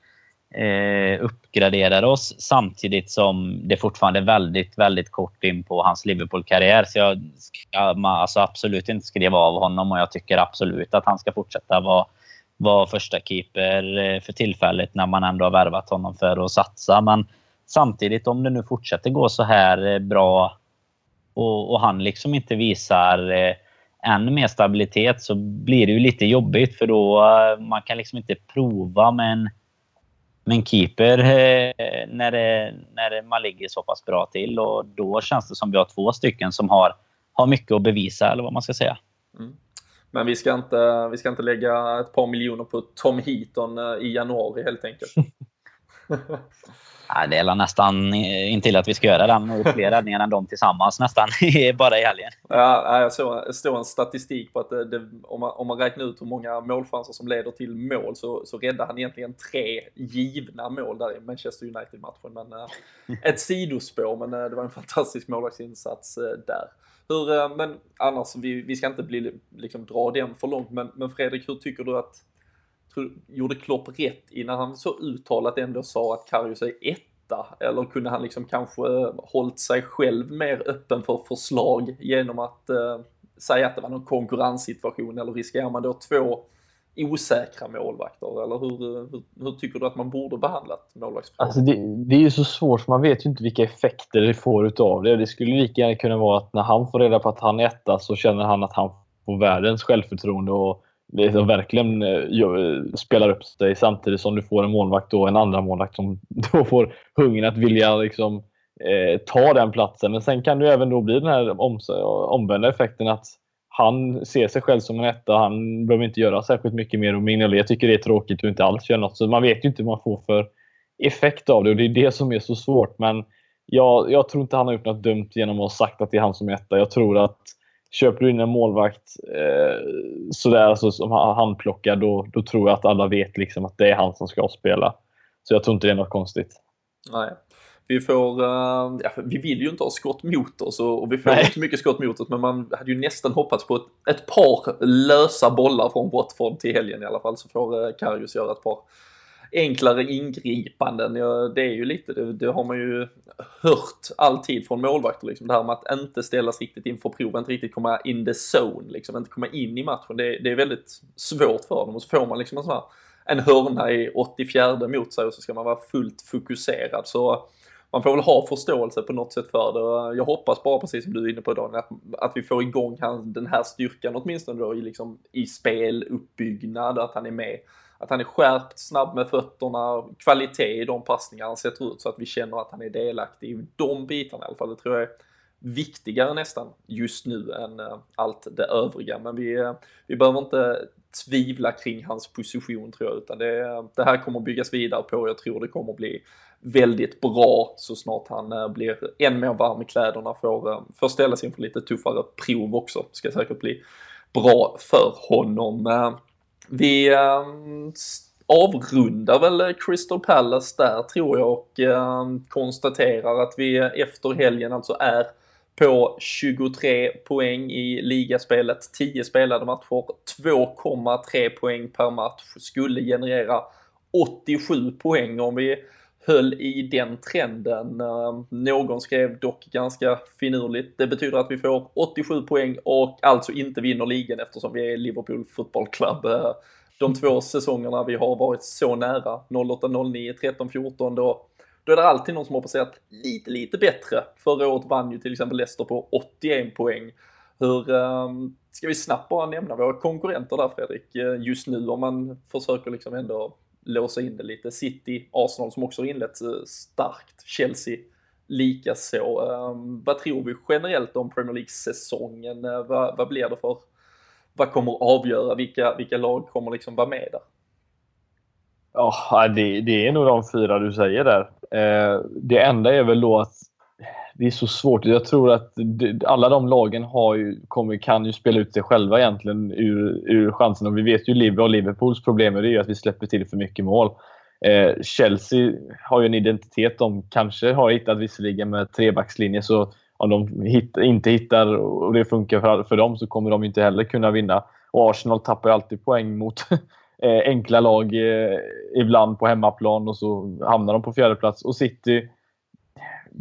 eh, uppgraderar oss samtidigt som det fortfarande är väldigt, väldigt kort in på hans Liverpool-karriär. Så jag ska alltså absolut inte skriva av honom och jag tycker absolut att han ska fortsätta vara, var första keeper eh, för tillfället när man ändå har värvat honom för att satsa. Men samtidigt om det nu fortsätter gå så här eh, bra och, och han liksom inte visar eh, ännu mer stabilitet så blir det ju lite jobbigt för då eh, man kan liksom inte prova med en, med en keeper eh, när, det, när man ligger så pass bra till. Och då känns det som vi har två stycken som har, har mycket att bevisa eller vad man ska säga. Mm. Men vi ska, inte, vi ska inte lägga ett par miljoner på Tom Heaton eh, i januari helt enkelt. Nej, det är nästan intill att vi ska göra den och fler räddningar än de tillsammans nästan bara i helgen. Ja, jag såg en statistik på att det, det, om, man, om man räknar ut hur många målchanser som leder till mål så, så räddade han egentligen tre givna mål där i Manchester United-matchen. Men eh, ett sidospår, men eh, det var en fantastisk målvaktsinsats där. Hur, men annars, vi, vi ska inte bli, liksom, dra den för långt, men, men Fredrik, hur tycker du att gjorde Klopp rätt innan han så uttalat ändå sa att Karius är etta? Eller kunde han liksom kanske hållit sig själv mer öppen för förslag genom att eh, säga att det var någon konkurrenssituation eller riskerar man då två osäkra målvakter? Eller hur, eh, hur, hur tycker du att man borde behandlat målvaktsfrågan? Alltså det, det, är ju så svårt för man vet ju inte vilka effekter det får utav det. Det skulle lika gärna kunna vara att när han får reda på att han är etta så känner han att han får världens självförtroende och liksom verkligen eh, spelar upp sig samtidigt som du får en målvakt och en andra målvakt som då får hungern att vilja liksom, eh, ta den platsen. Men sen kan det även då bli den här om, omvända effekten att han ser sig själv som en etta. Han behöver inte göra särskilt mycket mer och Mignolet tycker det är tråkigt och inte alls gör något. Så man vet ju inte vad man får för effekt av det och det är det som är så svårt. Men jag, jag tror inte han har gjort något dumt genom att ha sagt att det är han som är etta. Jag tror att köper du in en målvakt eh, sådär alltså, som han plockar, då, då tror jag att alla vet liksom att det är han som ska spela. Så jag tror inte det är något konstigt. Nej. Vi får, uh, ja, vi vill ju inte ha skott mot oss och, och vi får Nej. inte mycket skott mot oss men man hade ju nästan hoppats på ett, ett par lösa bollar från Watford till helgen i alla fall så får uh, Karius göra ett par enklare ingripanden. Ja, det är ju lite, det, det, har man ju hört alltid från målvakter, liksom, det här med att inte ställas riktigt inför prov, inte riktigt komma in the zone, liksom, inte komma in i matchen. Det, det är väldigt svårt för dem och så får man liksom en sån här, en hörna i 84 mot sig och så ska man vara fullt fokuserad. Så man får väl ha förståelse på något sätt för det. Jag hoppas bara, precis som du är inne på Daniel, att, att vi får igång den här styrkan åtminstone då i, liksom, i speluppbyggnad, att han är med att han är skärpt, snabb med fötterna, kvalitet i de passningar han sätter ut så att vi känner att han är delaktig i de bitarna i alla fall. Det tror jag är viktigare nästan just nu än eh, allt det övriga. Men vi, eh, vi behöver inte tvivla kring hans position tror jag, utan det, det här kommer byggas vidare på. Jag tror det kommer bli väldigt bra så snart han eh, blir än mer varm i kläderna, får, får ställas inför lite tuffare prov också. Ska säkert bli bra för honom. Vi ehm, avrundar väl eh, Crystal Palace där tror jag och ehm, konstaterar att vi eh, efter helgen alltså är på 23 poäng i ligaspelet, 10 spelade matcher, 2,3 poäng per match, skulle generera 87 poäng om vi höll i den trenden. Ehm, någon skrev dock ganska finurligt, det betyder att vi får 87 poäng och alltså inte vinner ligan eftersom vi är Liverpool Football Club. Eh, de två säsongerna vi har varit så nära, 08, 09, 13, 14, då, då är det alltid någon som har presterat lite, lite bättre. Förra året vann ju till exempel Leicester på 81 poäng. Hur, um, ska vi snabbt bara nämna våra konkurrenter där Fredrik, eh, just nu om man försöker liksom ändå låsa in det lite. City, Arsenal som också har inlett eh, starkt, Chelsea likaså. Ehm, vad tror vi generellt om Premier League-säsongen? Eh, vad, vad blir det för, vad kommer att avgöra? Vilka, vilka lag kommer liksom vara med där? Ja, det, det är nog de fyra du säger där. Eh, det enda är väl då att det är så svårt. Jag tror att alla de lagen har ju, kommer, kan ju spela ut sig själva egentligen ur, ur chansen. Och vi vet ju Liverpool och Liverpools problem är ju att vi släpper till för mycket mål. Eh, Chelsea har ju en identitet. De kanske har hittat visserligen med trebackslinje. Så om de hit, inte hittar och det funkar för, för dem så kommer de inte heller kunna vinna. Och Arsenal tappar ju alltid poäng mot eh, enkla lag eh, ibland på hemmaplan och så hamnar de på fjärde plats. Och City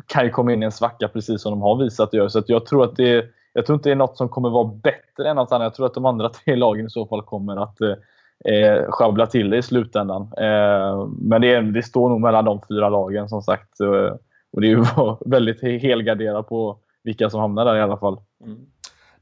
kan ju komma in i en svacka precis som de har visat att göra. Så att jag tror att det jag tror inte det är något som kommer vara bättre än något annat. Jag tror att de andra tre lagen i så fall kommer att eh, sjabbla till det i slutändan. Eh, men det, är, det står nog mellan de fyra lagen som sagt. Eh, och det är ju väldigt helgarderat på vilka som hamnar där i alla fall. Mm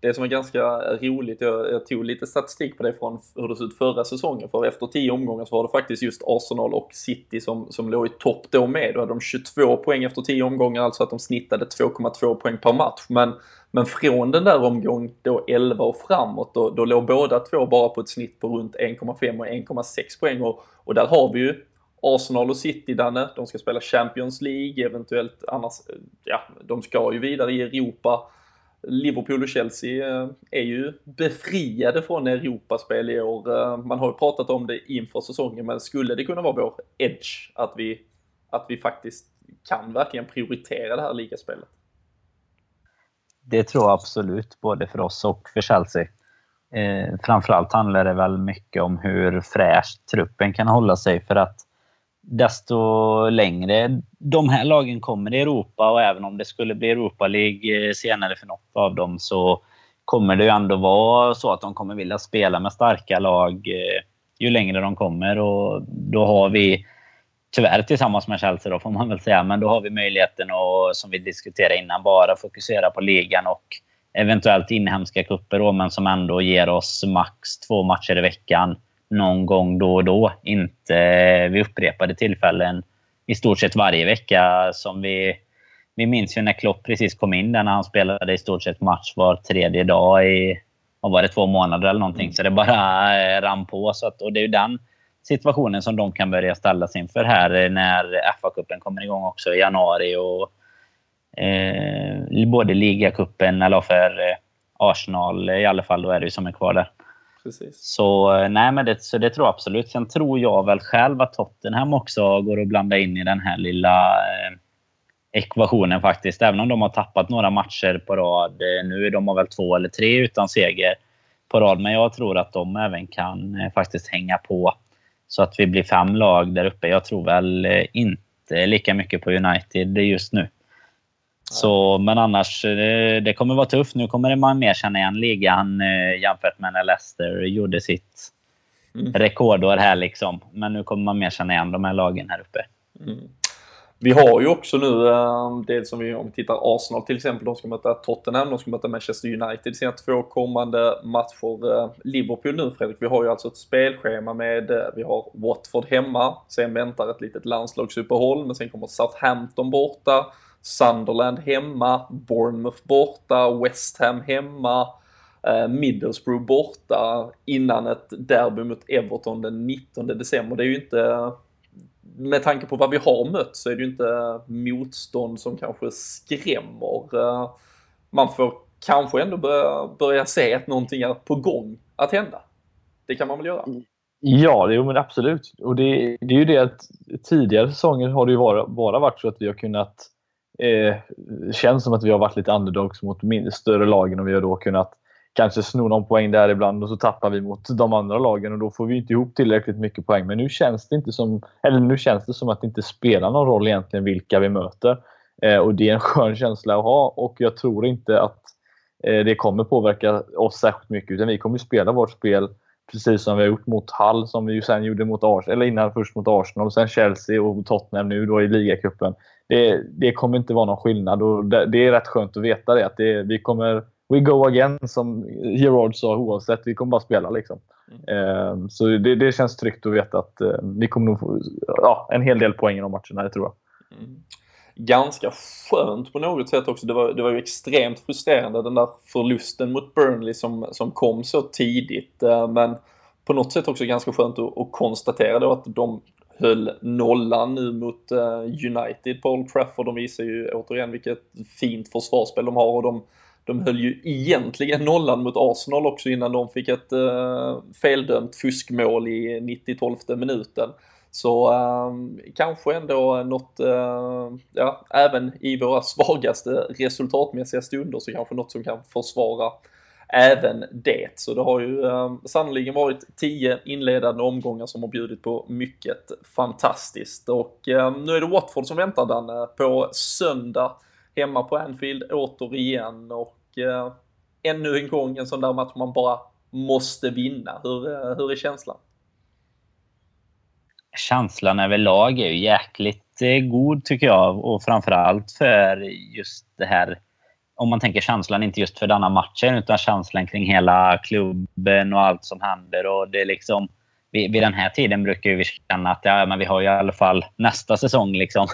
det som är ganska roligt, jag, jag, tog lite statistik på det från hur det såg ut förra säsongen. För efter 10 omgångar så var det faktiskt just Arsenal och City som, som låg i topp då med. Då hade de 22 poäng efter 10 omgångar, alltså att de snittade 2,2 poäng per match. Men, men från den där omgång då 11 och framåt, då, då låg båda två bara på ett snitt på runt 1,5 och 1,6 poäng. Och, och där har vi ju Arsenal och City, Danne, de ska spela Champions League, eventuellt annars, eh, ja, de ska ju vidare i Europa. Liverpool och Chelsea eh, är ju befriade från Europaspel i år. Eh, man har ju pratat om det inför säsongen, men skulle det kunna vara vår edge att vi, att vi faktiskt kan verkligen prioritera det här ligaspelet? Det tror jag absolut, både för oss och för Chelsea. Eh, framförallt handlar det väl mycket om hur fräscht truppen kan hålla sig för att desto längre de här lagen kommer i Europa och även om det skulle bli Europa League eh, senare för något av dem så kommer det ju ändå vara så att de kommer vilja spela med starka lag eh, ju längre de kommer och då har vi tyvärr tillsammans med Chelsea då får man väl säga, men då har vi möjligheten att, som vi diskuterade innan, bara fokusera på ligan och eventuellt inhemska cuper. men som ändå ger oss max två matcher i veckan någon gång då och då. Inte vid upprepade tillfällen i stort sett varje vecka. som Vi vi minns ju när Klopp precis kom in där när han spelade i stort sett match var tredje dag i vad var det, två månader eller någonting. Så det bara rann på. Så att, och det är ju den situationen som de kan börja ställas inför här när FA-cupen kommer igång också i januari. och eh, Både ligacupen, eller för eh, Arsenal i alla fall, då är det ju som är kvar där. Precis. Så, eh, nej, men det, så det tror jag absolut. Sen tror jag väl själv att Tottenham också går att blanda in i den här lilla eh, ekvationen faktiskt. Även om de har tappat några matcher på rad. Eh, nu är de väl två eller tre utan seger på rad. Men jag tror att de även kan eh, faktiskt hänga på så att vi blir fem lag där uppe. Jag tror väl eh, inte lika mycket på United just nu. Så, men annars, det kommer vara tufft. Nu kommer man mer känna igen ligan jämfört med när Leicester gjorde sitt mm. rekordår här. Liksom. Men nu kommer man mer känna igen de här lagen här uppe. Mm. Vi har ju också nu, äh, dels som vi, om vi tittar Arsenal till exempel, de ska möta Tottenham, de ska möta Manchester United sina två kommande matcher. Liverpool nu Fredrik, vi har ju alltså ett spelschema med, vi har Watford hemma, sen väntar ett litet landslagsuppehåll, men sen kommer Southampton borta, Sunderland hemma, Bournemouth borta, West Ham hemma, Middlesbrough borta innan ett derby mot Everton den 19 december. Det är ju inte med tanke på vad vi har mött så är det ju inte motstånd som kanske skrämmer. Eh, man får kanske ändå börja, börja se att någonting är på gång att hända. Det kan man väl göra? Ja, det, men absolut. Och det, det är ju det att tidigare säsonger har det ju bara, bara varit så att vi har kunnat eh, känns som att vi har varit lite underdogs mot större lagen och vi har då kunnat kanske sno någon poäng där ibland och så tappar vi mot de andra lagen och då får vi inte ihop tillräckligt mycket poäng. Men nu känns det inte som, eller nu känns det som att det inte spelar någon roll egentligen vilka vi möter. Eh, och det är en skön känsla att ha och jag tror inte att eh, det kommer påverka oss särskilt mycket utan vi kommer spela vårt spel precis som vi har gjort mot Hull som vi ju sen gjorde mot Arsenal, eller innan först mot Arsenal och sen Chelsea och Tottenham nu då i ligacupen. Det, det kommer inte vara någon skillnad och det, det är rätt skönt att veta det att det, vi kommer we go again som Gerard sa oavsett. Vi kommer bara spela liksom. Mm. Så det, det, känns tryggt att veta att eh, vi kommer nog få ja, en hel del poäng i de matcherna, det tror jag. Mm. Ganska skönt på något sätt också. Det var, det var ju extremt frustrerande den där förlusten mot Burnley som, som kom så tidigt. Eh, men på något sätt också ganska skönt att, att konstatera då att de höll nollan nu mot eh, United på Old Trafford. De visar ju återigen vilket fint försvarsspel de har och de de höll ju egentligen nollan mot Arsenal också innan de fick ett uh, feldömt fuskmål i 90-12 minuten. Så um, kanske ändå något, uh, ja, även i våra svagaste resultatmässiga stunder så kanske något som kan försvara även det. Så det har ju um, sannoliken varit tio inledande omgångar som har bjudit på mycket fantastiskt. Och um, nu är det Watford som väntar Danne på söndag hemma på Anfield återigen och uh, ännu en gång en sån där match man bara måste vinna. Hur, uh, hur är känslan? Känslan överlag är ju jäkligt eh, god tycker jag och framförallt för just det här om man tänker känslan inte just för denna matchen utan känslan kring hela klubben och allt som händer. Och det är liksom, vid, vid den här tiden brukar vi känna att ja, men vi har ju i alla fall nästa säsong. Liksom.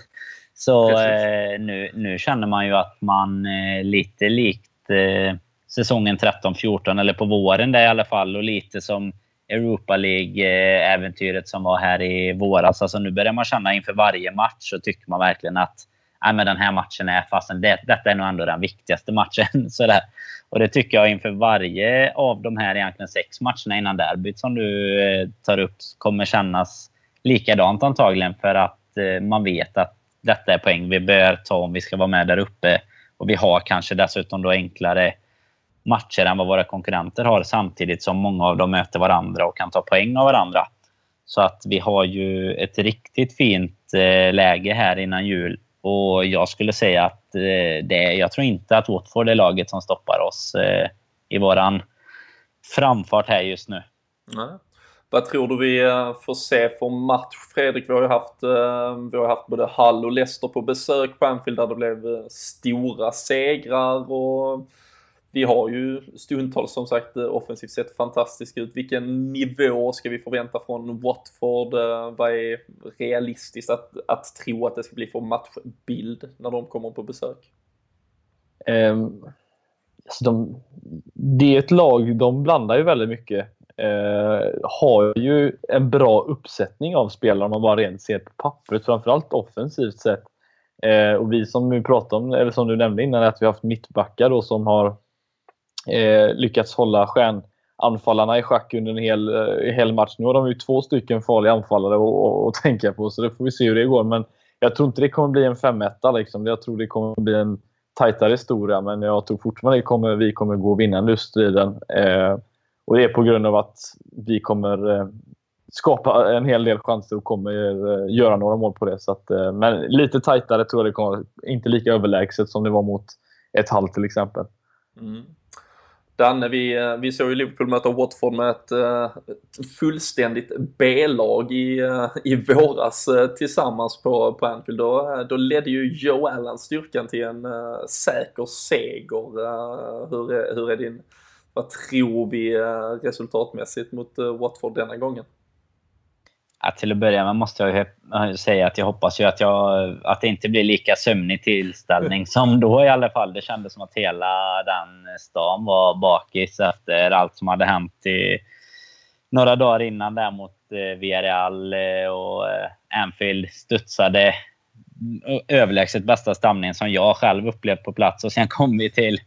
Så eh, nu, nu känner man ju att man eh, lite likt eh, säsongen 13-14, eller på våren där i alla fall, och lite som Europa League-äventyret som var här i våras. Alltså nu börjar man känna inför varje match så tycker man verkligen att Nej, men den här matchen är fasen, det, detta är nog ändå den viktigaste matchen. Sådär. Och det tycker jag inför varje av de här egentligen sex matcherna innan derbyt som du eh, tar upp kommer kännas likadant antagligen. För att eh, man vet att detta är poäng vi bör ta om vi ska vara med där uppe. Och vi har kanske dessutom då enklare matcher än vad våra konkurrenter har samtidigt som många av dem möter varandra och kan ta poäng av varandra. Så att vi har ju ett riktigt fint eh, läge här innan jul. Och jag skulle säga att eh, det, jag tror inte att Watford är laget som stoppar oss eh, i våran framfart här just nu. Nej. Vad tror du vi eh, får se för match? Fredrik, vi har ju haft, eh, vi har haft både Hall och Leicester på besök på Anfield där det blev eh, stora segrar och vi har ju stundtals som sagt eh, offensivt sett fantastiskt ut. Vilken nivå ska vi förvänta från Watford? Eh, vad är realistiskt att, att tro att det ska bli för matchbild när de kommer på besök? Um, alltså de, det är ett lag, de blandar ju väldigt mycket Uh, har ju en bra uppsättning av spelare om man bara rent ser på pappret. Framförallt offensivt sett. Uh, och vi som vi pratade om, eller som du nämnde innan, att vi har haft mittbackar då som har eh, lyckats hålla stjärnanfallarna i schack under en hel, eh, hel match. Nu har de ju två stycken farliga anfallare att tänka på, så det får vi se hur det går. Men jag tror inte det kommer bli en 5-1. Liksom. Jag tror det kommer bli en tajtare historia, men jag tror fortfarande att kommer, vi kommer gå vinnande ur striden. Eh, och det är på grund av att vi kommer eh, skapa en hel del chanser och kommer eh, göra några mål på det. Så att, eh, men lite tajtare tror jag det kommer. Inte lika överlägset som det var mot ett halvt till exempel. Mm. Danne, vi, eh, vi såg ju Liverpool möta Watford med ett, eh, ett fullständigt B-lag i, eh, i våras tillsammans på, på Anfield. Då, då ledde ju Joe Allen styrkan till en uh, säker seger. Uh, hur, hur är din, vad tror vi uh, resultatmässigt mot Watford denna gången? Ja, till att börja med måste jag säga att jag hoppas ju att, jag, att det inte blir lika sömnig tillställning som då i alla fall. Det kändes som att hela den stan var bakis efter allt som hade hänt i några dagar innan där mot eh, Villarreal eh, och eh, Anfield studsade överlägset bästa stämningen som jag själv upplevt på plats. Och sen kom vi till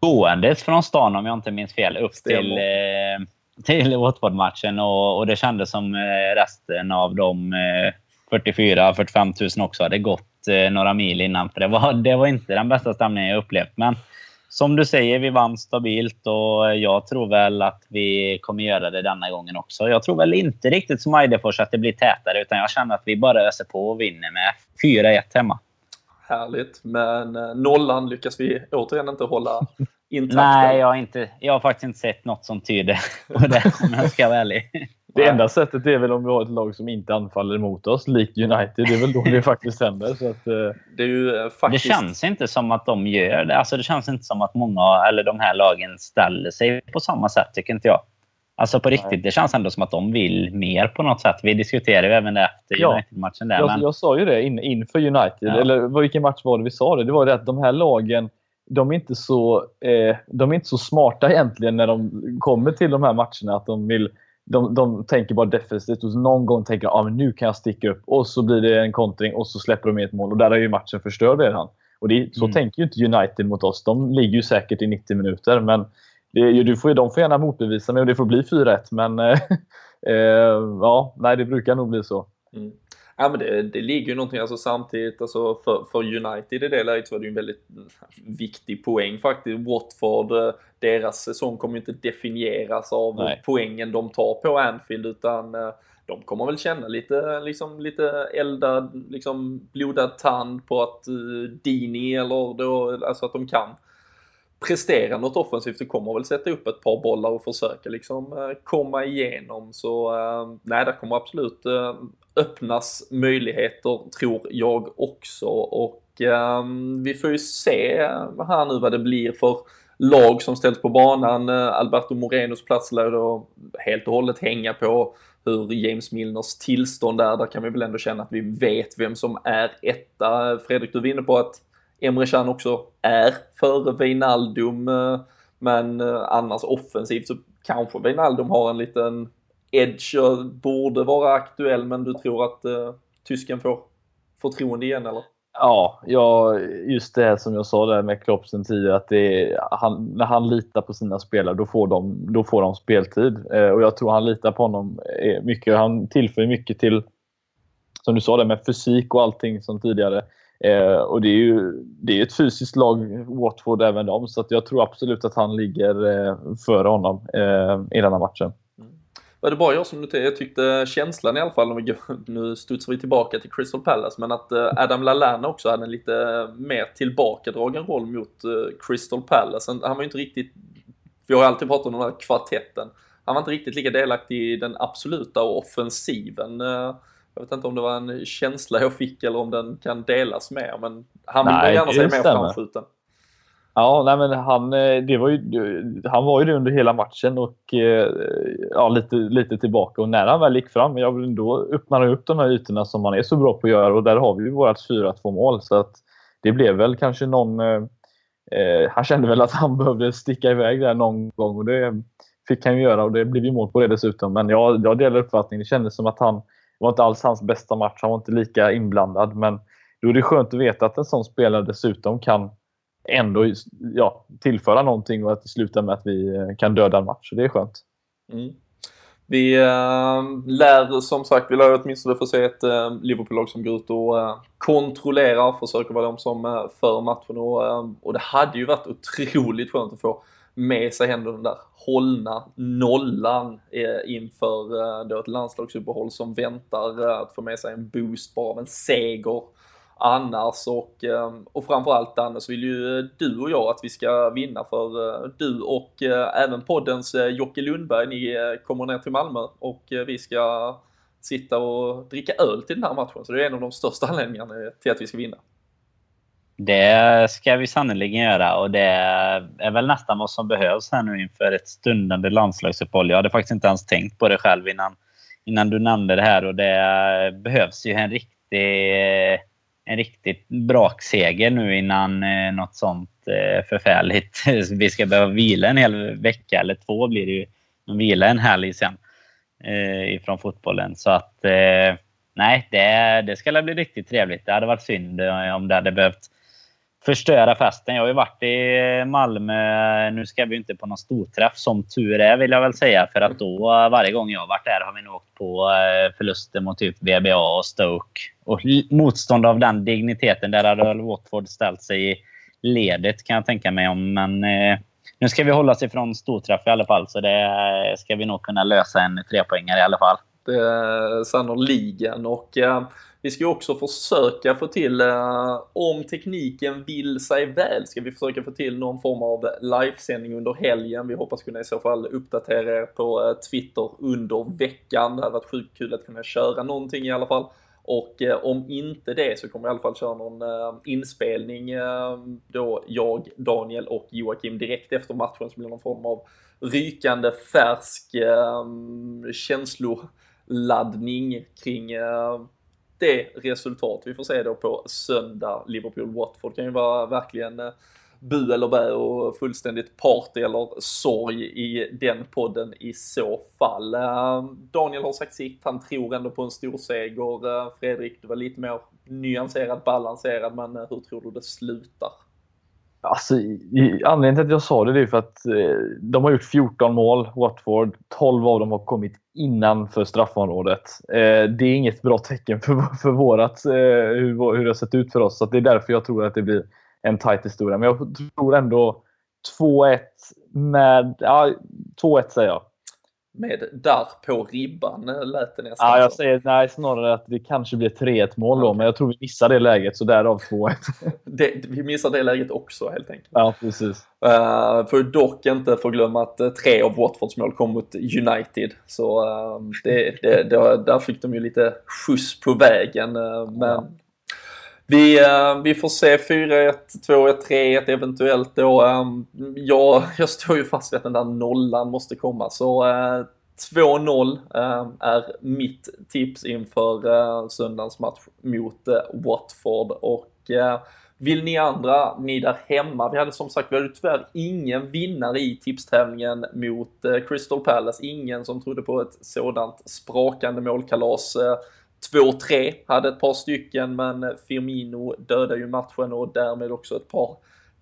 gåendes från stan, om jag inte minns fel, upp Stämmer. till till Watford-matchen och, och, det kändes som eh, resten av de 44-45 000 också hade gått eh, några mil innan. För det var, det var inte den bästa stämningen jag upplevt. Men som du säger, vi vann stabilt och jag tror väl att vi kommer göra det denna gången också. Jag tror väl inte riktigt som Eidefors att det blir tätare, utan jag känner att vi bara öser på och vinner med 4-1 hemma. Härligt, men eh, nollan lyckas vi återigen inte hålla intakt? Nej, jag har, inte, jag har faktiskt inte sett något som tyder på det om jag ska vara ärlig. Det enda sättet är väl om vi har ett lag som inte anfaller mot oss, likt United. Det är väl då det faktiskt händer. Så att, eh. det, är ju eh, faktiskt... det känns inte som att de gör det. Alltså, det känns inte som att många, eller de här lagen ställer sig på samma sätt, tycker inte jag. Alltså på riktigt, det känns ändå som att de vill mer på något sätt. Vi diskuterade ju även det efter ja. United-matchen. Där, jag, men... jag sa ju det in, inför United, ja. eller vilken match var det vi sa det? Det var det att de här lagen de är inte så, eh, de är inte så smarta egentligen när de kommer till de här matcherna. Att de, vill, de, de tänker bara defensivt och någon gång tänker de ah, nu kan jag sticka upp och så blir det en kontring och så släpper de in ett mål och där är ju matchen förstörd redan. Och det, så mm. tänker ju inte United mot oss. De ligger ju säkert i 90 minuter. Men det, du får, de får gärna motbevisa mig och det får bli 4-1. Men eh, eh, ja, nej, det brukar nog bli så. Mm. Ja men det, det ligger ju någonting, alltså samtidigt, alltså för, för United i det läget så var det ju en väldigt viktig poäng faktiskt. Watford, eh, deras säsong kommer ju inte definieras av Nej. poängen de tar på Anfield utan eh, de kommer väl känna lite, liksom, lite eldad, liksom blodad tand på att uh, Dini eller då, alltså att de kan prestera något offensivt. Det kommer väl sätta upp ett par bollar och försöka liksom komma igenom. Så nej, det kommer absolut öppnas möjligheter tror jag också och eh, vi får ju se här nu vad det blir för lag som ställs på banan. Alberto Morenos plats lär då helt och hållet hänga på hur James Milners tillstånd är. Där kan vi väl ändå känna att vi vet vem som är etta. Fredrik, du var inne på att Emre Can också är före Wijnaldum. Eh, men eh, annars offensivt så kanske Wijnaldum har en liten Edge borde vara aktuell, men du tror att eh, tysken får förtroende igen eller? Ja, ja, just det som jag sa där med Kloppsen tidigare, att det är, han, när han litar på sina spelare då får de, då får de speltid. Eh, och jag tror han litar på honom eh, mycket. Han tillför mycket till, som du sa, där med fysik och allting som tidigare. Eh, och det är ju det är ett fysiskt lag, Watford även de, så att jag tror absolut att han ligger eh, före honom eh, i den här matchen var det bara jag som noterade, jag tyckte känslan i alla fall, nu studsar vi tillbaka till Crystal Palace, men att eh, Adam Lallana också hade en lite mer tillbakadragen roll mot eh, Crystal Palace. Han var ju inte riktigt, vi har ju alltid pratat om den här kvartetten, han var inte riktigt lika delaktig i den absoluta offensiven. Eh, jag vet inte om det var en känsla jag fick eller om den kan delas mer, men han vill Nej, gärna se mer framskjuten. Ja, nej men han, eh, det var ju, han var ju det under hela matchen och eh, ja, lite, lite tillbaka. Och när han väl gick fram, ja, då öppnade han upp de här ytorna som han är så bra på att göra och där har vi ju vårt 4-2 mål. Så att det blev väl kanske någon... Eh, eh, han kände väl att han behövde sticka iväg där någon gång och det, fick han ju göra och det blev ju mål på det dessutom. Men jag, jag delar uppfattningen. Det kändes som att han det var inte alls hans bästa match. Han var inte lika inblandad. Men då är det skönt att veta att en sån spelare dessutom kan ändå ja, tillföra någonting och att det slutar med att vi eh, kan döda en match. Så det är skönt. Mm. Vi äh, lär som sagt, vi lär åtminstone få se ett äh, Liverpool-lag som går ut och äh, kontrollerar, försöker vara de som äh, för matchen och, och det hade ju varit otroligt skönt att få med sig ändå den där hållna nollan inför då ett landslagsuppehåll som väntar att få med sig en boost bara av en seger annars och, ehm, och framförallt Danne så vill ju eh, du och jag att vi ska vinna för eh, du och eh, även poddens Jocke Lundberg, ni kommer ner till Malmö och vi ska sitta och dricka öl till den här matchen. Så det är en av de största anledningarna till att vi ska vinna. Det ska vi sannerligen göra och det är väl nästan vad som behövs här nu inför ett stundande landslagsuppehåll. Jag hade faktiskt inte ens tänkt på det själv innan, innan du nämnde det här och det behövs ju en riktig en riktigt brakseger nu innan eh, något sånt eh, förfärligt. Vi ska behöva vila en hel vecka eller två blir det ju. De vila en helg sen eh, ifrån fotbollen. Så att eh, nej, det, det ska bli riktigt trevligt. Det hade varit synd eh, om det hade behövt förstöra festen. Jag har ju varit i Malmö. Nu ska vi inte på någon storträff som tur är vill jag väl säga. För att då varje gång jag har varit där har vi nog åkt på eh, förluster mot typ VBA och Stoke. Och motstånd av den digniteten. Där hade väl Watford ställt sig i ledet kan jag tänka mig om. Men eh, nu ska vi hålla oss ifrån storträff i alla fall. Så det eh, ska vi nog kunna lösa en trepoängare i alla fall. Det är sannoliken. Och, eh, vi ska ju också försöka få till, eh, om tekniken vill sig väl, ska vi försöka få till någon form av livesändning under helgen. Vi hoppas kunna i så fall uppdatera er på eh, Twitter under veckan. Det hade varit sjukt kul att kunna köra någonting i alla fall. Och eh, om inte det så kommer vi i alla fall köra någon eh, inspelning eh, då jag, Daniel och Joakim direkt efter matchen så blir det någon form av rykande färsk eh, känsloladdning kring eh, det resultat vi får se då på söndag. Liverpool-Watford kan ju vara verkligen eh, bu eller bä och fullständigt party eller sorg i den podden i så fall. Eh, Daniel har sagt sitt, han tror ändå på en stor seger. Eh, Fredrik, du var lite mer nyanserad, balanserad, men hur tror du det slutar? Alltså, anledningen till att jag sa det är för att eh, de har gjort 14 mål, Watford. 12 av dem har kommit innanför straffområdet. Eh, det är inget bra tecken för, för vårat, eh, hur, hur det har sett ut för oss. Så det är därför jag tror att det blir en tight historia. Men jag tror ändå 2-1 med... Ja, 2-1 säger jag med darr på ribban eh, lät det nästan Ja, jag säger nej, snarare att det kanske blir 3-1 mål okay. då, men jag tror vi missar det läget, så därav 2-1. vi missar det läget också helt enkelt. Ja, precis. Uh, får dock inte förglömma att uh, tre av Watfords mål kom mot United, så uh, det, det, det, där fick de ju lite skjuts på vägen. Uh, men. Vi, eh, vi får se 4-1, 2-1, 3-1 eventuellt då. Ehm, jag, jag står ju fast vid att den där nollan måste komma. Så eh, 2-0 ehm, är mitt tips inför uh, söndagens match mot Watford. Och vill ni andra, ni där hemma, vi hade som sagt, vi hade tyvärr ingen vinnare i tipstävlingen mot Crystal Palace. Ingen som trodde på ett sådant sprakande målkalas. 2-3 hade ett par stycken men Firmino dödar ju matchen och därmed också ett par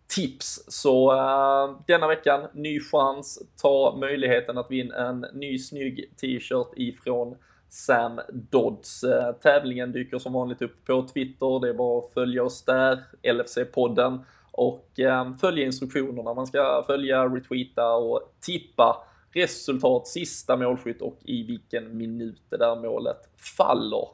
tips. Så uh, denna veckan, ny chans, ta möjligheten att vinna en ny snygg t-shirt ifrån Sam Dodds. Uh, tävlingen dyker som vanligt upp på Twitter, det är bara att följa oss där, LFC-podden och eh, uh, följa instruktionerna. Man ska följa, retweeta och tippa resultat, sista målskytt och i vilken minut det där målet faller.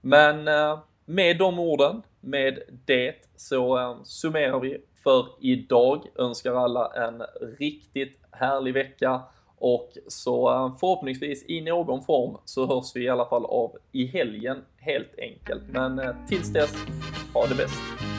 Men eh, med de orden, med det, så eh, summerar vi för idag. Önskar alla en riktigt härlig vecka och så eh, förhoppningsvis i någon form så hörs vi i alla fall av i helgen helt enkelt. Men tills dess, ha det bäst!